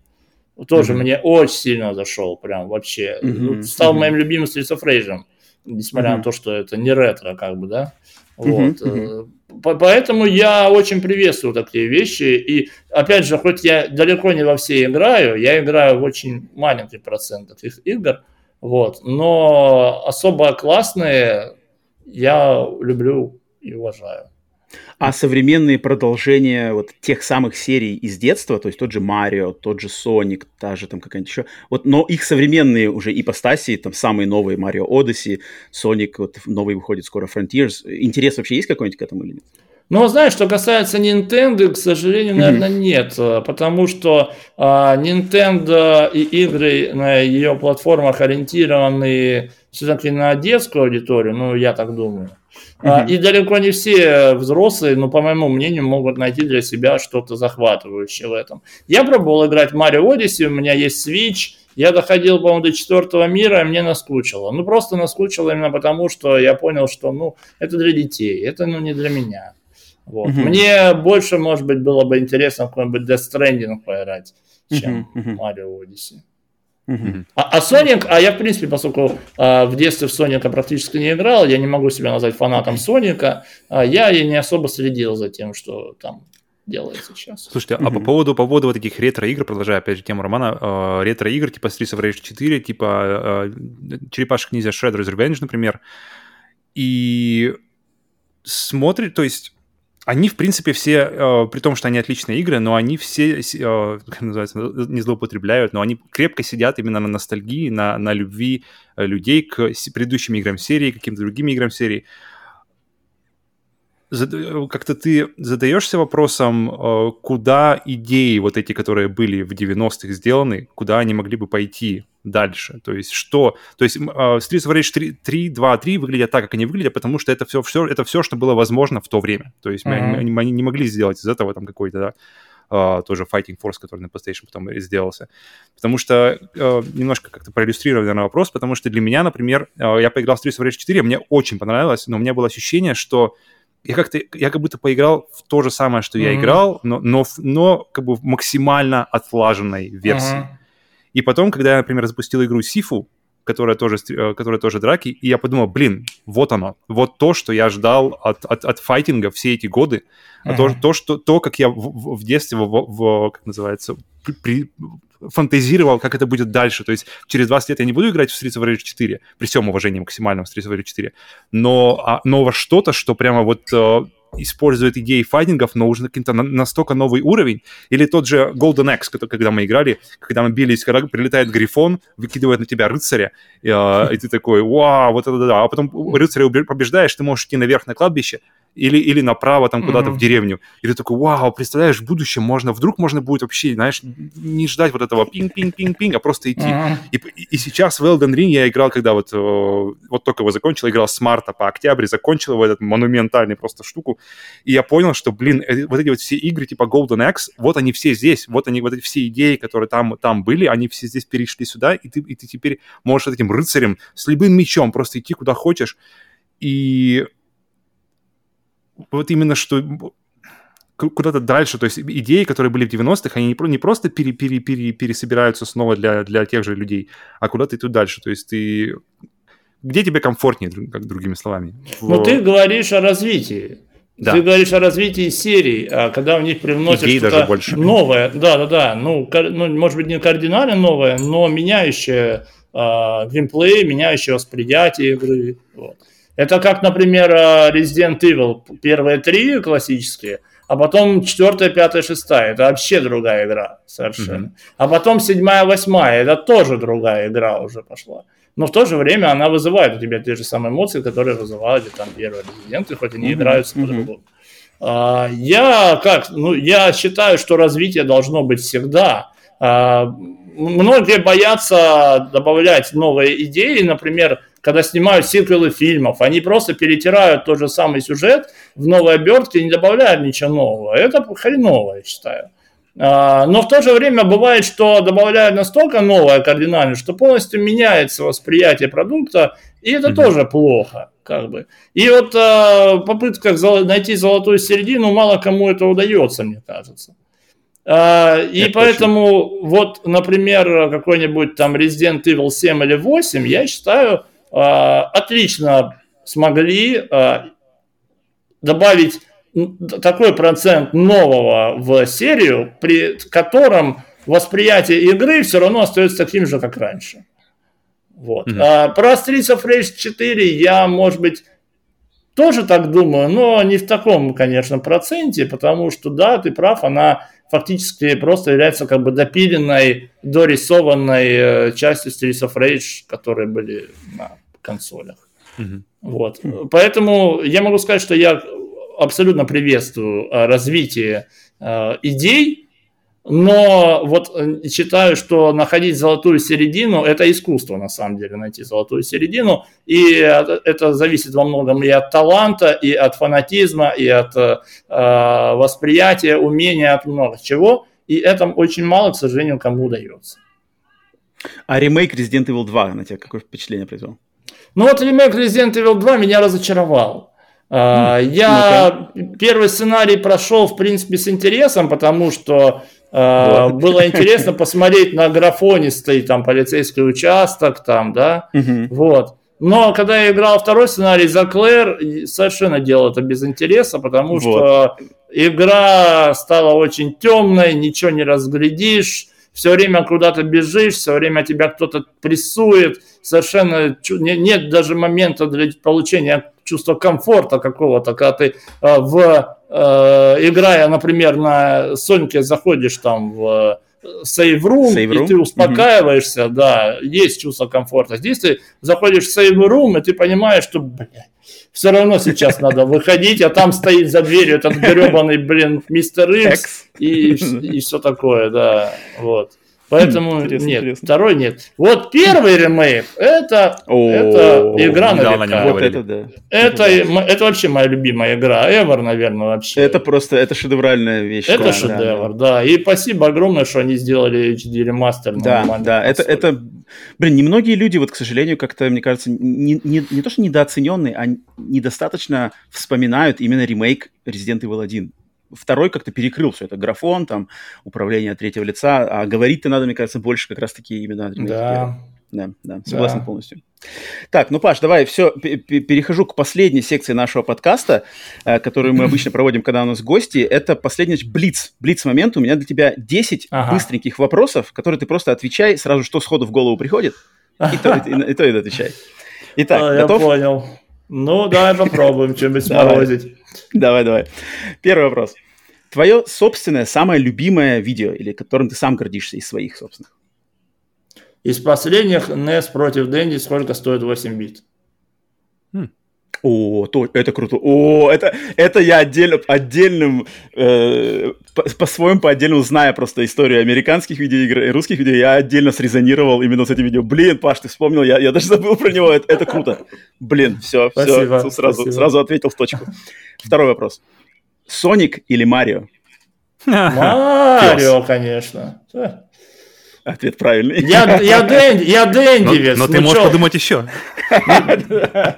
тоже mm-hmm. мне очень сильно зашел, прям вообще. Mm-hmm. Стал mm-hmm. моим любимым Streets of Rage, несмотря mm-hmm. на то, что это не ретро, как бы, да. Вот. Mm-hmm. Поэтому я очень приветствую такие вещи. И опять же, хоть я далеко не во все играю, я играю в очень маленький процент этих игр. Вот. Но особо классные я люблю и уважаю а современные продолжения вот тех самых серий из детства, то есть тот же Марио, тот же Соник, та же там какая-нибудь еще, вот, но их современные уже ипостаси, там самые новые Марио Odyssey, Соник, вот новый выходит скоро Frontiers, интерес вообще есть какой-нибудь к этому или нет? Ну, знаешь, что касается Nintendo, к сожалению, наверное, нет, потому что а, Nintendo и игры на ее платформах ориентированы все-таки на детскую аудиторию, ну, я так думаю. Uh-huh. И далеко не все взрослые, ну, по моему мнению, могут найти для себя что-то захватывающее в этом. Я пробовал играть в Mario Odyssey, у меня есть Switch, я доходил, по-моему, до четвертого мира, и мне наскучило. Ну, просто наскучило именно потому, что я понял, что, ну, это для детей, это, ну, не для меня. Вот. Мне больше, может быть, было бы интересно какой-нибудь Death Stranding поиграть, чем uh-huh. Mario Odyssey. А, а Sonic, а я, в принципе, поскольку а, в детстве в Соника практически не играл, я не могу себя назвать фанатом Соника, а, я и не особо следил за тем, что там делается сейчас. Слушайте, а по поводу, по поводу вот этих ретро-игр, продолжая опять же тему Романа, э, ретро-игр типа Streets of Rage 4, типа э, Черепашек Ниндзя Shredder's Revenge, например, и смотрит, то есть они, в принципе, все, э, при том, что они отличные игры, но они все, э, как называется, не злоупотребляют, но они крепко сидят именно на ностальгии, на, на любви э, людей к предыдущим играм серии, каким-то другим играм серии. Как-то ты задаешься вопросом, куда идеи вот эти, которые были в 90-х сделаны, куда они могли бы пойти дальше. То есть что... То есть uh, Streets of Rage 3, 3, 2, 3 выглядят так, как они выглядят, потому что это все, все, это все что было возможно в то время. То есть uh-huh. мы, мы, не могли сделать из этого там какой-то, да, Uh, тоже Fighting Force, который на PlayStation потом сделался. Потому что uh, немножко как-то проиллюстрировать наверное, вопрос, потому что для меня, например, uh, я поиграл в Streets of Rage 4, мне очень понравилось, но у меня было ощущение, что я как-то, я как будто поиграл в то же самое, что mm-hmm. я играл, но, но, но как бы в максимально отлаженной версии. Mm-hmm. И потом, когда я, например, запустил игру Сифу, которая тоже, э, которая тоже драки, и я подумал, блин, вот оно, вот то, что я ждал от, от, от файтинга все эти годы, uh-huh. то, то, что, то, как я в, в, детстве, в, в, как называется, при, фантазировал, как это будет дальше. То есть через 20 лет я не буду играть в Streets of Rage 4, при всем уважении максимальном в Streets of Rage 4, но, а, но во что-то, что прямо вот э, использует идеи файтингов, но уже каким-то на, настолько новый уровень. Или тот же Golden Axe, который, когда мы играли, когда мы бились, когда прилетает Грифон, выкидывает на тебя рыцаря, и, э, и ты такой, вау, вот это да. А потом рыцаря побеждаешь, ты можешь идти наверх на кладбище, или, или направо там куда-то mm-hmm. в деревню. И ты такой, вау, представляешь, в будущем можно, вдруг можно будет вообще, знаешь, не ждать вот этого пинг-пинг-пинг-пинг, а просто идти. Mm-hmm. И, и сейчас в Elden Ring я играл, когда вот, э, вот только его закончил, играл с марта по октябрь, закончил его этот монументальный просто штуку, и я понял, что, блин, э, вот эти вот все игры типа Golden Axe, вот они все здесь, вот они, вот эти все идеи, которые там, там были, они все здесь перешли сюда, и ты, и ты теперь можешь этим рыцарем с любым мечом просто идти куда хочешь. И вот именно что куда-то дальше, то есть идеи, которые были в 90-х, они не, просто пере, пере, пере, пересобираются снова для, для тех же людей, а куда-то идут дальше, то есть ты... Где тебе комфортнее, как другими словами? В... Ну, ты говоришь о развитии. Да. Ты говоришь о развитии серий, а когда в них привносят что-то новое. Да, да, да. Ну, ну, может быть, не кардинально новое, но меняющее э, геймплей, меняющее восприятие игры. Вот. Это как, например, э, Resident Evil первые три классические, а потом четвертая, пятая, шестая. Это вообще другая игра совершенно. Mm-hmm. А потом седьмая, восьмая. Это тоже другая игра уже пошла. Но в то же время она вызывает у тебя те же самые эмоции, которые вызывали там первые резиденты, хоть они mm-hmm. играются по-другому. А, я как, ну, я считаю, что развитие должно быть всегда. А, многие боятся добавлять новые идеи, например, когда снимают сиквелы фильмов, они просто перетирают тот же самый сюжет в новой обертке, не добавляют ничего нового. Это хреново, я считаю. А, но в то же время бывает, что добавляют настолько новое кардинально, что полностью меняется восприятие продукта, и это mm-hmm. тоже плохо. Как бы. И вот а, попытка найти золотую середину, мало кому это удается, мне кажется. А, и это поэтому точно. вот, например, какой-нибудь там Resident Evil 7 или 8, я считаю, отлично смогли а, добавить такой процент нового в серию, при котором восприятие игры все равно остается таким же, как раньше. Вот. Mm-hmm. А, про Streets of Rage 4 я, может быть, тоже так думаю, но не в таком, конечно, проценте, потому что, да, ты прав, она фактически просто является как бы допиленной, дорисованной э, частью Streets of Rage, которые были на консолях. Mm-hmm. Вот. Поэтому я могу сказать, что я абсолютно приветствую э, развитие э, идей, но вот считаю, что находить золотую середину – это искусство, на самом деле, найти золотую середину. И это зависит во многом и от таланта, и от фанатизма, и от э, восприятия, умения, от много чего. И это очень мало, к сожалению, кому удается. А ремейк Resident Evil 2 на тебя какое впечатление произвел? Ну вот ремейк Resident Evil 2 меня разочаровал. Mm, я ну первый сценарий прошел, в принципе, с интересом, потому что Uh, было интересно посмотреть на графонистый там полицейский участок, там, да, вот. Но когда я играл второй сценарий за Клэр, совершенно делал это без интереса, потому вот. что игра стала очень темной, ничего не разглядишь, все время куда-то бежишь, все время тебя кто-то прессует, совершенно нет даже момента для получения чувства комфорта какого-то, когда ты э, в э, играя, например, на Соньке заходишь там в room? и ты успокаиваешься, mm-hmm. да, есть чувство комфорта. Здесь ты заходишь в room, и ты понимаешь, что, блядь, все равно сейчас надо выходить, а там стоит за дверью этот гребаный, блин, мистер Икс и, и все такое, да, вот. Поэтому интересно, нет, интересно. второй нет. Вот первый ремейк это, это игра на века. Вот это, да. это, это вообще моя любимая игра. Ever, наверное, вообще. Это просто, это шедевральная вещь. Это да, шедевр, да, да. И спасибо огромное, что они сделали HD ремастер. Да, да, это, это, блин, немногие люди, вот, к сожалению, как-то, мне кажется, не, не, не то, что недооцененные, а недостаточно вспоминают именно ремейк Resident Evil 1 второй как-то перекрыл все это. Графон, там, управление от третьего лица. А говорить-то надо, мне кажется, больше как раз-таки именно Да. да, да, согласен да. полностью. Так, ну, Паш, давай, все, перехожу к последней секции нашего подкаста, э, которую мы обычно проводим, когда у нас гости. Это последний блиц, блиц-момент. У меня для тебя 10 ага. быстреньких вопросов, которые ты просто отвечай сразу, что сходу в голову приходит, и то, и, и, и, то, и отвечай. Итак, а, готов? Я понял. Ну, давай попробуем что-нибудь сморозить. Давай, давай. Первый вопрос. Твое собственное самое любимое видео, или которым ты сам гордишься из своих собственных? Из последних NES против Дэнди сколько стоит 8 бит? О, то, это круто. О, это, это я отдельно, отдельным, э, по-своему, по отдельному, зная просто историю американских видеоигр и русских видео, я отдельно срезонировал именно с этим видео. Блин, Паш, ты вспомнил, я, я даже забыл про него, это, это круто. Блин, все, спасибо, все, сразу, спасибо. сразу ответил в точку. Второй вопрос. Соник или Марио? Марио, конечно. Ответ правильный. Я, я, Дэнди, я Дэндивец. Но, но ну ты можешь подумать еще.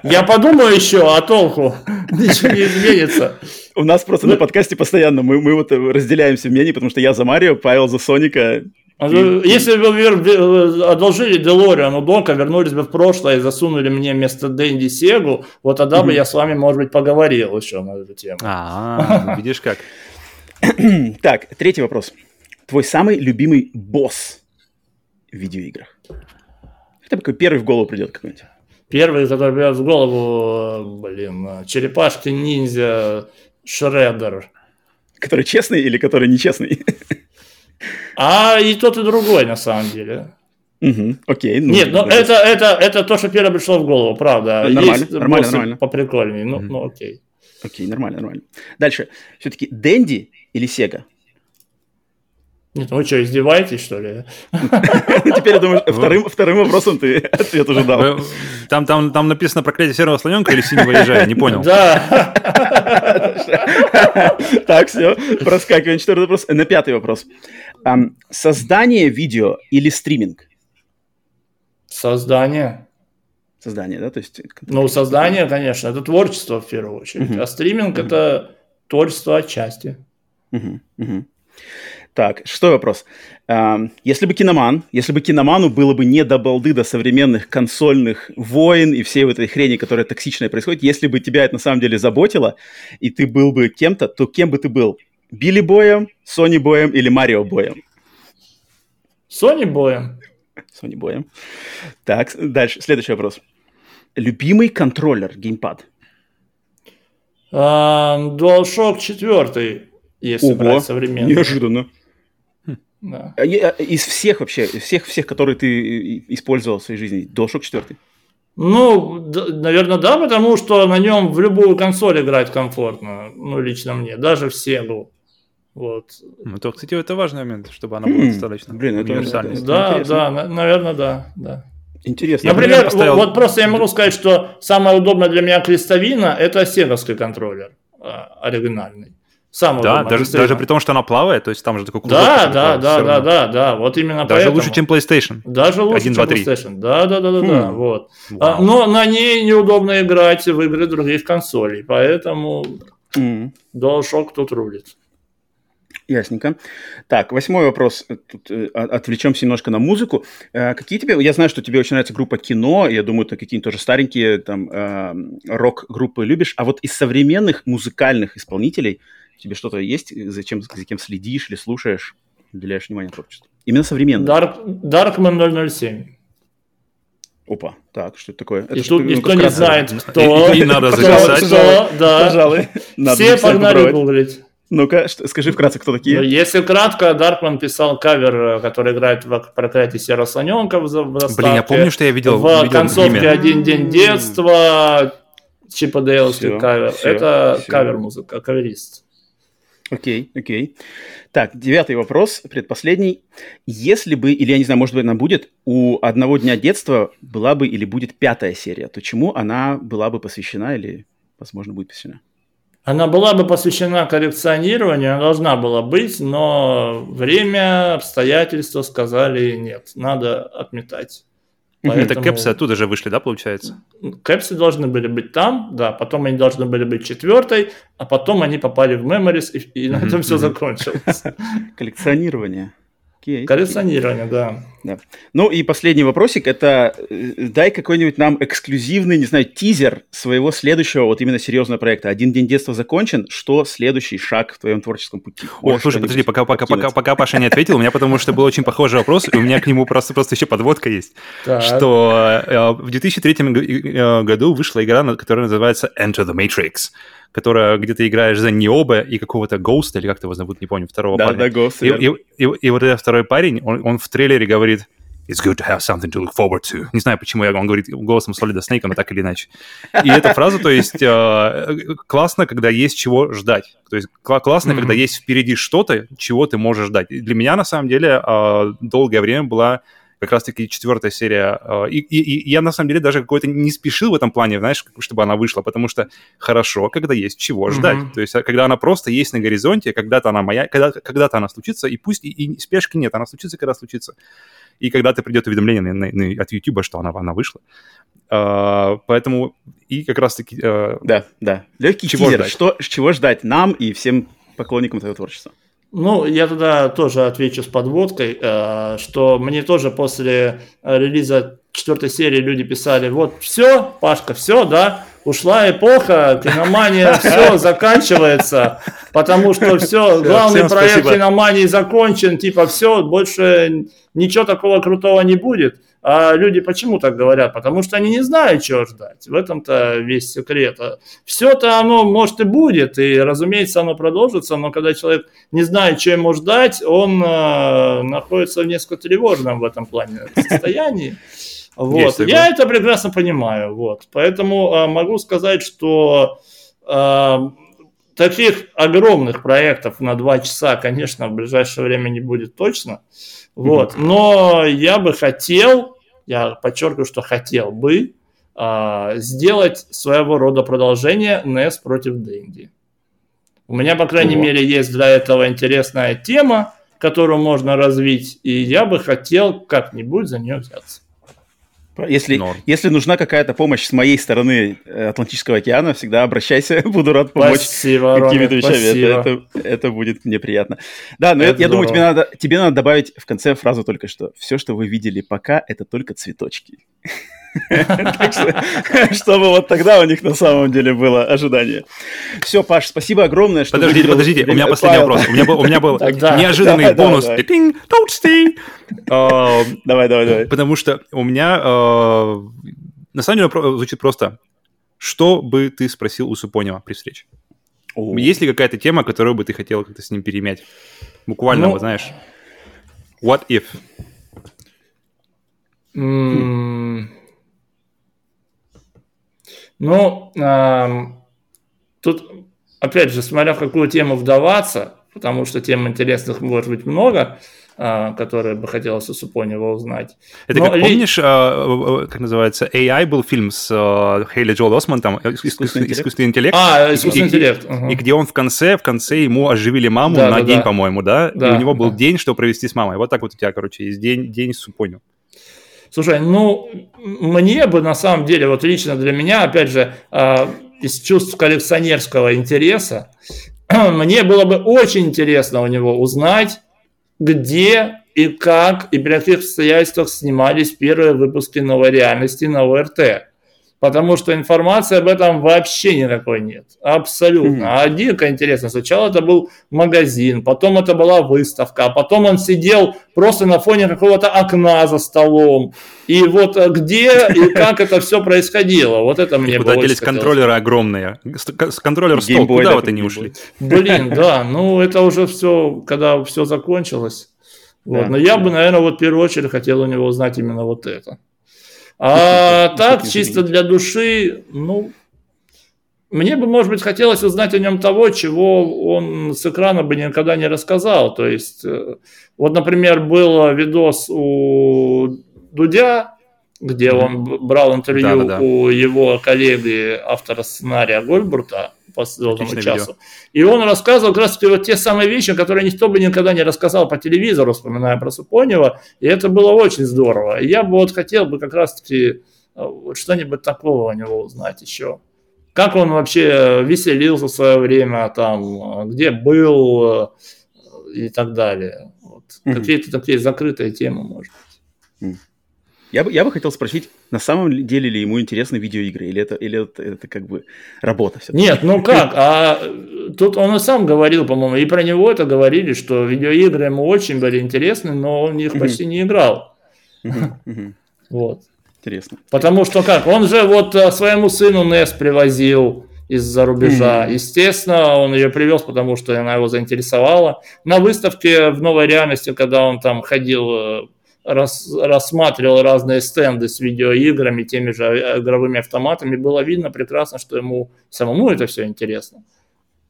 Я подумаю еще, а толку? Ничего не изменится. У нас просто на подкасте постоянно мы, мы вот разделяемся в мнении, потому что я за Марио, Павел за Соника. А если бы одолжили Делориан у Дока, вернулись бы в прошлое и засунули мне вместо Дэнди Сегу, вот тогда бы я с вами, может быть, поговорил еще на эту тему. А, ну, видишь как. Так, третий вопрос. Твой самый любимый босс в видеоиграх? Хотя бы первый в голову придет какой-нибудь. Первый, который придет в голову, блин, черепашки-ниндзя Шреддер. Который честный или который нечестный? А и тот, и другой, на самом деле. Угу, окей. Ну, Нет, ну это, это, это то, что первое пришло в голову, правда. Нормально, Есть нормально, нормально. поприкольнее, ну, mm ну окей. Окей, нормально, нормально. Дальше. Все-таки Дэнди или Сега? Нет, ну вы что, издеваетесь, что ли? Теперь, я думаю, вторым, вторым вопросом ты ответ уже дал. Там, там, там написано проклятие серого слоненка или синего ежа, не понял. Да. Так, все, проскакиваем. Четвертый вопрос. На пятый вопрос. Создание видео или стриминг? Создание. Создание, да? То есть... Ну, создание, конечно, это творчество в первую очередь. А стриминг – это творчество отчасти. Так, что вопрос? Если бы киноман, если бы киноману было бы не до балды до современных консольных войн и всей вот этой хрени, которая токсичная происходит, если бы тебя это на самом деле заботило, и ты был бы кем-то, то кем бы ты был? Билли Боем, Сони Боем или Марио Боем? Сони Боем. Сони Боем. Так, дальше, следующий вопрос. Любимый контроллер, геймпад? DualShock 4, если Ого, брать современный. неожиданно. Да. А а из всех вообще, из всех, всех, которые ты использовал в своей жизни, DualShock 4? Ну, да, наверное, да, потому что на нем в любую консоль играть комфортно, ну, лично мне, даже в Sega. Вот. Ну, то, кстати, это важный момент, чтобы она была достаточно Блин, это универсальной. Да, да, наверное, да, да. Интересно. Например, я поставил... вот просто я могу сказать, что самое удобное для меня крестовина – это сеговский контроллер а, оригинальный. Самого да, даже, даже при том, что она плавает, то есть там же такой кусок. Да, да, да, да, да, да, вот именно Даже поэтому. лучше, чем PlayStation. Даже лучше, 1, 2, чем 3. PlayStation. Да, да, да, да, хм. да, вот. А, но на ней неудобно играть в игры других консолей, поэтому mm. DualShock тут рулит. Ясненько. Так, восьмой вопрос. Тут э, отвлечемся немножко на музыку. Э, какие тебе... Я знаю, что тебе очень нравится группа кино. Я думаю, ты какие-нибудь тоже старенькие там э, рок-группы любишь. А вот из современных музыкальных исполнителей тебе что-то есть, за, чем, за кем следишь или слушаешь, уделяешь внимание творчеству? Именно современное. Dark, Darkman 007. Опа, так, что это такое? Это и тут никто не знает, кто. И, надо записать. Кто, да. Пожалуй. Все погнали гуглить. Ну-ка, скажи вкратце, кто такие? Ну, если кратко, Даркман писал кавер, который играет в проклятии Серого Слоненка в заставке. Блин, я помню, что я видел В видел концовке имя. «Один день детства», Чипа Дейлский кавер. Все, Это кавер-музыка, каверист. Окей, окей. Так, девятый вопрос, предпоследний. Если бы, или я не знаю, может быть, она будет, у одного дня детства была бы или будет пятая серия, то чему она была бы посвящена или, возможно, будет посвящена? Она была бы посвящена коллекционированию, она должна была быть, но время, обстоятельства сказали нет, надо отметать. Поэтому... Это кэпсы оттуда же вышли, да, получается? Кэпсы должны были быть там, да, потом они должны были быть четвертой, а потом они попали в Memories, и, и на этом все закончилось. Коллекционирование. Окей. Коллекционирование, да. да. Ну и последний вопросик, это э, дай какой-нибудь нам эксклюзивный, не знаю, тизер своего следующего вот именно серьезного проекта. Один день детства закончен, что следующий шаг в твоем творческом пути? О, слушай, подожди, пока, пока, пока, пока Паша не ответил, у меня потому что был очень похожий вопрос, и у меня к нему просто, просто еще подводка есть, так. что э, в 2003 э, году вышла игра, которая называется Enter the Matrix которая где то играешь за Необа и какого-то Гоуста, или как его зовут, не помню, второго да, парня. Да, Ghost, и, и, и, и вот этот второй парень, он, он в трейлере говорит It's good to have something to look forward to. Не знаю, почему он говорит голосом Солида Снейка, но так или иначе. И эта фраза, то есть, э, классно, когда есть чего ждать. То есть, классно, mm-hmm. когда есть впереди что-то, чего ты можешь ждать. И для меня, на самом деле, э, долгое время была как раз-таки четвертая серия. А, и, и, и я, на самом деле, даже какой-то не спешил в этом плане, знаешь, чтобы она вышла, потому что хорошо, когда есть чего ждать. Mm-hmm. То есть, а, когда она просто есть на горизонте, когда-то она моя, когда, когда-то она случится, и пусть и, и спешки нет, она случится, когда случится. И когда-то придет уведомление на, на, на, от YouTube, что она, она вышла. Uh, поэтому и как раз-таки... Uh, да, да. Легкий чего тизер. Ждать? Что, чего ждать нам и всем поклонникам твоего творчества? Ну, я тогда тоже отвечу с подводкой, э, что мне тоже после релиза четвертой серии люди писали, вот все, Пашка, все, да, ушла эпоха, киномания, все, заканчивается, потому что все, главный проект киномании закончен, типа все, больше ничего такого крутого не будет. А люди почему так говорят? Потому что они не знают, чего ждать. В этом-то весь секрет. А Все-то оно, может, и будет, и, разумеется, оно продолжится, но когда человек не знает, чего ему ждать, он э, находится в несколько тревожном в этом плане состоянии. Вот. Я это прекрасно понимаю. Вот. Поэтому э, могу сказать, что э, таких огромных проектов на два часа, конечно, в ближайшее время не будет точно. Вот. Но я бы хотел, я подчеркиваю, что хотел бы, а, сделать своего рода продолжение NES против Дэнди. У меня, по крайней вот. мере, есть для этого интересная тема, которую можно развить, и я бы хотел как-нибудь за нее взяться. Если, если нужна какая-то помощь с моей стороны э, Атлантического океана, всегда обращайся, буду рад помочь спасибо, какими-то вещами. Это, это, это будет мне приятно. Да, но это я, я думаю, тебе надо, тебе надо добавить в конце фразу только что. Все, что вы видели пока, это только цветочки. Чтобы вот тогда у них на самом деле было ожидание. Все, Паш, спасибо огромное, что Подождите, подождите, у меня последний вопрос. У меня был, у меня был неожиданный бонус. Don't stay. Давай, давай, давай. Потому что у меня а, на самом деле звучит просто. Что бы ты спросил у Супонева при встрече? Есть ли какая-то тема, которую бы ты хотел как-то с ним перемять? Буквально, ну, знаешь. What if? Ну, э, тут, опять же, смотря в какую тему вдаваться, потому что тем интересных может быть много, э, которые бы хотелось у Супонева узнать. Это Но как ли... помнишь, э, как называется, AI был фильм с э, Хейли Джоэл Османтом, искусственный, искусственный интеллект. А, искусственный и, интеллект. И, угу. и где он в конце, в конце ему оживили маму да, на да, день, да. по-моему, да? да? И у него был да. день, что провести с мамой. Вот так вот у тебя, короче, есть день, день с Супоневым. Слушай, ну, мне бы на самом деле, вот лично для меня, опять же, э, из чувств коллекционерского интереса, мне было бы очень интересно у него узнать, где и как и при каких обстоятельствах снимались первые выпуски новой реальности на ОРТ потому что информации об этом вообще никакой нет. Абсолютно. Mm-hmm. А дико интересно. Сначала это был магазин, потом это была выставка, а потом он сидел просто на фоне какого-то окна за столом. И вот э, где и как это все происходило. Вот это мне Куда делись контроллеры огромные. Контроллер стол, куда вот они ушли? Блин, да. Ну, это уже все, когда все закончилось. Вот. Но я бы, наверное, вот в первую очередь хотел у него узнать именно вот это. А так, чисто для души, ну, мне бы, может быть, хотелось узнать о нем того, чего он с экрана бы никогда не рассказал. То есть, э, вот, например, был видос у Дудя, где он брал интервью да, да, да. у его коллеги, автора сценария Гольбурта, по звездному часу. Видео. И он рассказывал как раз вот те самые вещи, которые никто бы никогда не рассказал по телевизору, вспоминая про Супонева. И это было очень здорово. И я бы вот хотел бы как раз-таки э, вот что-нибудь такого у него узнать еще. Как он вообще веселился в свое время, там, где был, и так далее. Вот. Mm-hmm. Какие-то такие закрытые темы, может быть. Mm. Я бы, я бы хотел спросить, на самом деле ли ему интересны видеоигры, или это, или это, это как бы работа все Нет, ну как, а тут он и сам говорил, по-моему, и про него это говорили, что видеоигры ему очень были интересны, но он в них почти не играл. Вот. Интересно. Потому что как, он же вот э, своему сыну NES привозил, из-за рубежа. Mm-hmm. Естественно, он ее привез, потому что она его заинтересовала. На выставке в новой реальности, когда он там ходил э, рас, рассматривал разные стенды с видеоиграми, теми же э, игровыми автоматами, было видно прекрасно, что ему самому это все интересно.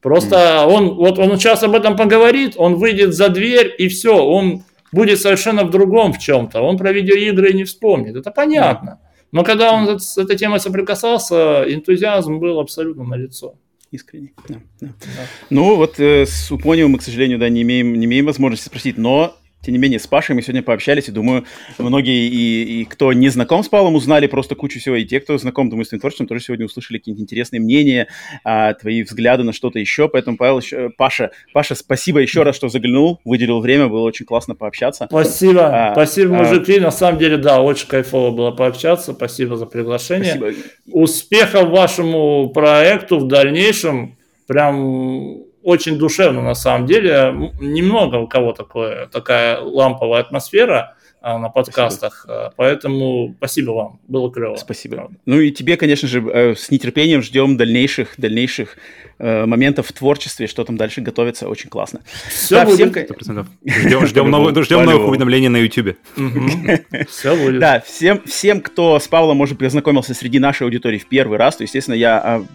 Просто mm. он, вот он сейчас об этом поговорит, он выйдет за дверь и все, он будет совершенно в другом в чем-то. Он про видеоигры не вспомнит, это понятно. Mm. Но когда он с этой темой соприкасался, энтузиазм был абсолютно налицо искренне. Да, да. Да. Ну, вот э, с Упоневым мы, к сожалению, да, не имеем, не имеем возможности спросить, но тем не менее, с Пашей мы сегодня пообщались, и думаю, многие, и, и кто не знаком с Павлом, узнали просто кучу всего, и те, кто знаком, думаю, с твоим творчеством, тоже сегодня услышали какие-то интересные мнения, а, твои взгляды на что-то еще, поэтому, Павел, еще, Паша, Паша, спасибо еще раз, что заглянул, выделил время, было очень классно пообщаться. Спасибо, а, спасибо, а, мужики, а, на самом деле, да, очень кайфово было пообщаться, спасибо за приглашение. Спасибо. Успехов вашему проекту в дальнейшем, прям очень душевно на самом деле. Немного у кого такое, такая ламповая атмосфера а, на подкастах. Спасибо. Поэтому спасибо вам, было клево. Спасибо. Правда. Ну и тебе, конечно же, э, с нетерпением ждем дальнейших, дальнейших э, моментов в творчестве, что там дальше готовится, очень классно. Все да, будет. Всем... Ждем, ждем, новых, ждем новых уведомлений на YouTube. Все будет. Да, всем, всем, кто с Павлом, может быть, познакомился среди нашей аудитории в первый раз, то, естественно, я а,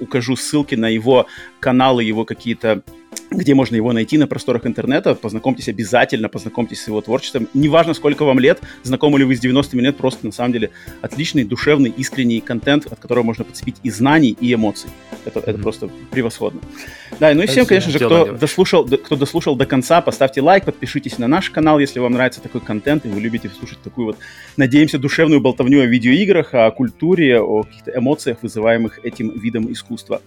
укажу ссылки на его каналы, его какие-то где можно его найти на просторах интернета. Познакомьтесь обязательно, познакомьтесь с его творчеством. Неважно, сколько вам лет, знакомы ли вы с 90-ми лет, просто на самом деле отличный, душевный, искренний контент, от которого можно подцепить и знаний, и эмоций. Это, это mm-hmm. просто превосходно. Да, ну и всем, конечно же, кто дослушал, кто дослушал до конца, поставьте лайк, подпишитесь на наш канал, если вам нравится такой контент, и вы любите слушать такую вот, надеемся, душевную болтовню о видеоиграх, о культуре, о каких-то эмоциях, вызываемых этим видом искусства.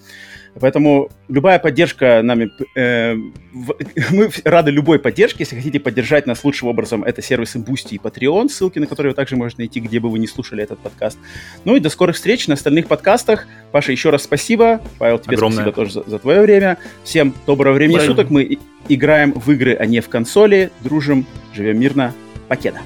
Поэтому любая поддержка нами... Э, в, мы рады любой поддержке. Если хотите поддержать нас лучшим образом, это сервисы Boosty и Patreon, ссылки на которые вы также можете найти, где бы вы не слушали этот подкаст. Ну и до скорых встреч на остальных подкастах. Паша, еще раз спасибо. Павел, тебе Огромное. спасибо тоже за, за твое время. Всем доброго времени Правильно. суток. Мы играем в игры, а не в консоли. Дружим, живем мирно. Покеда.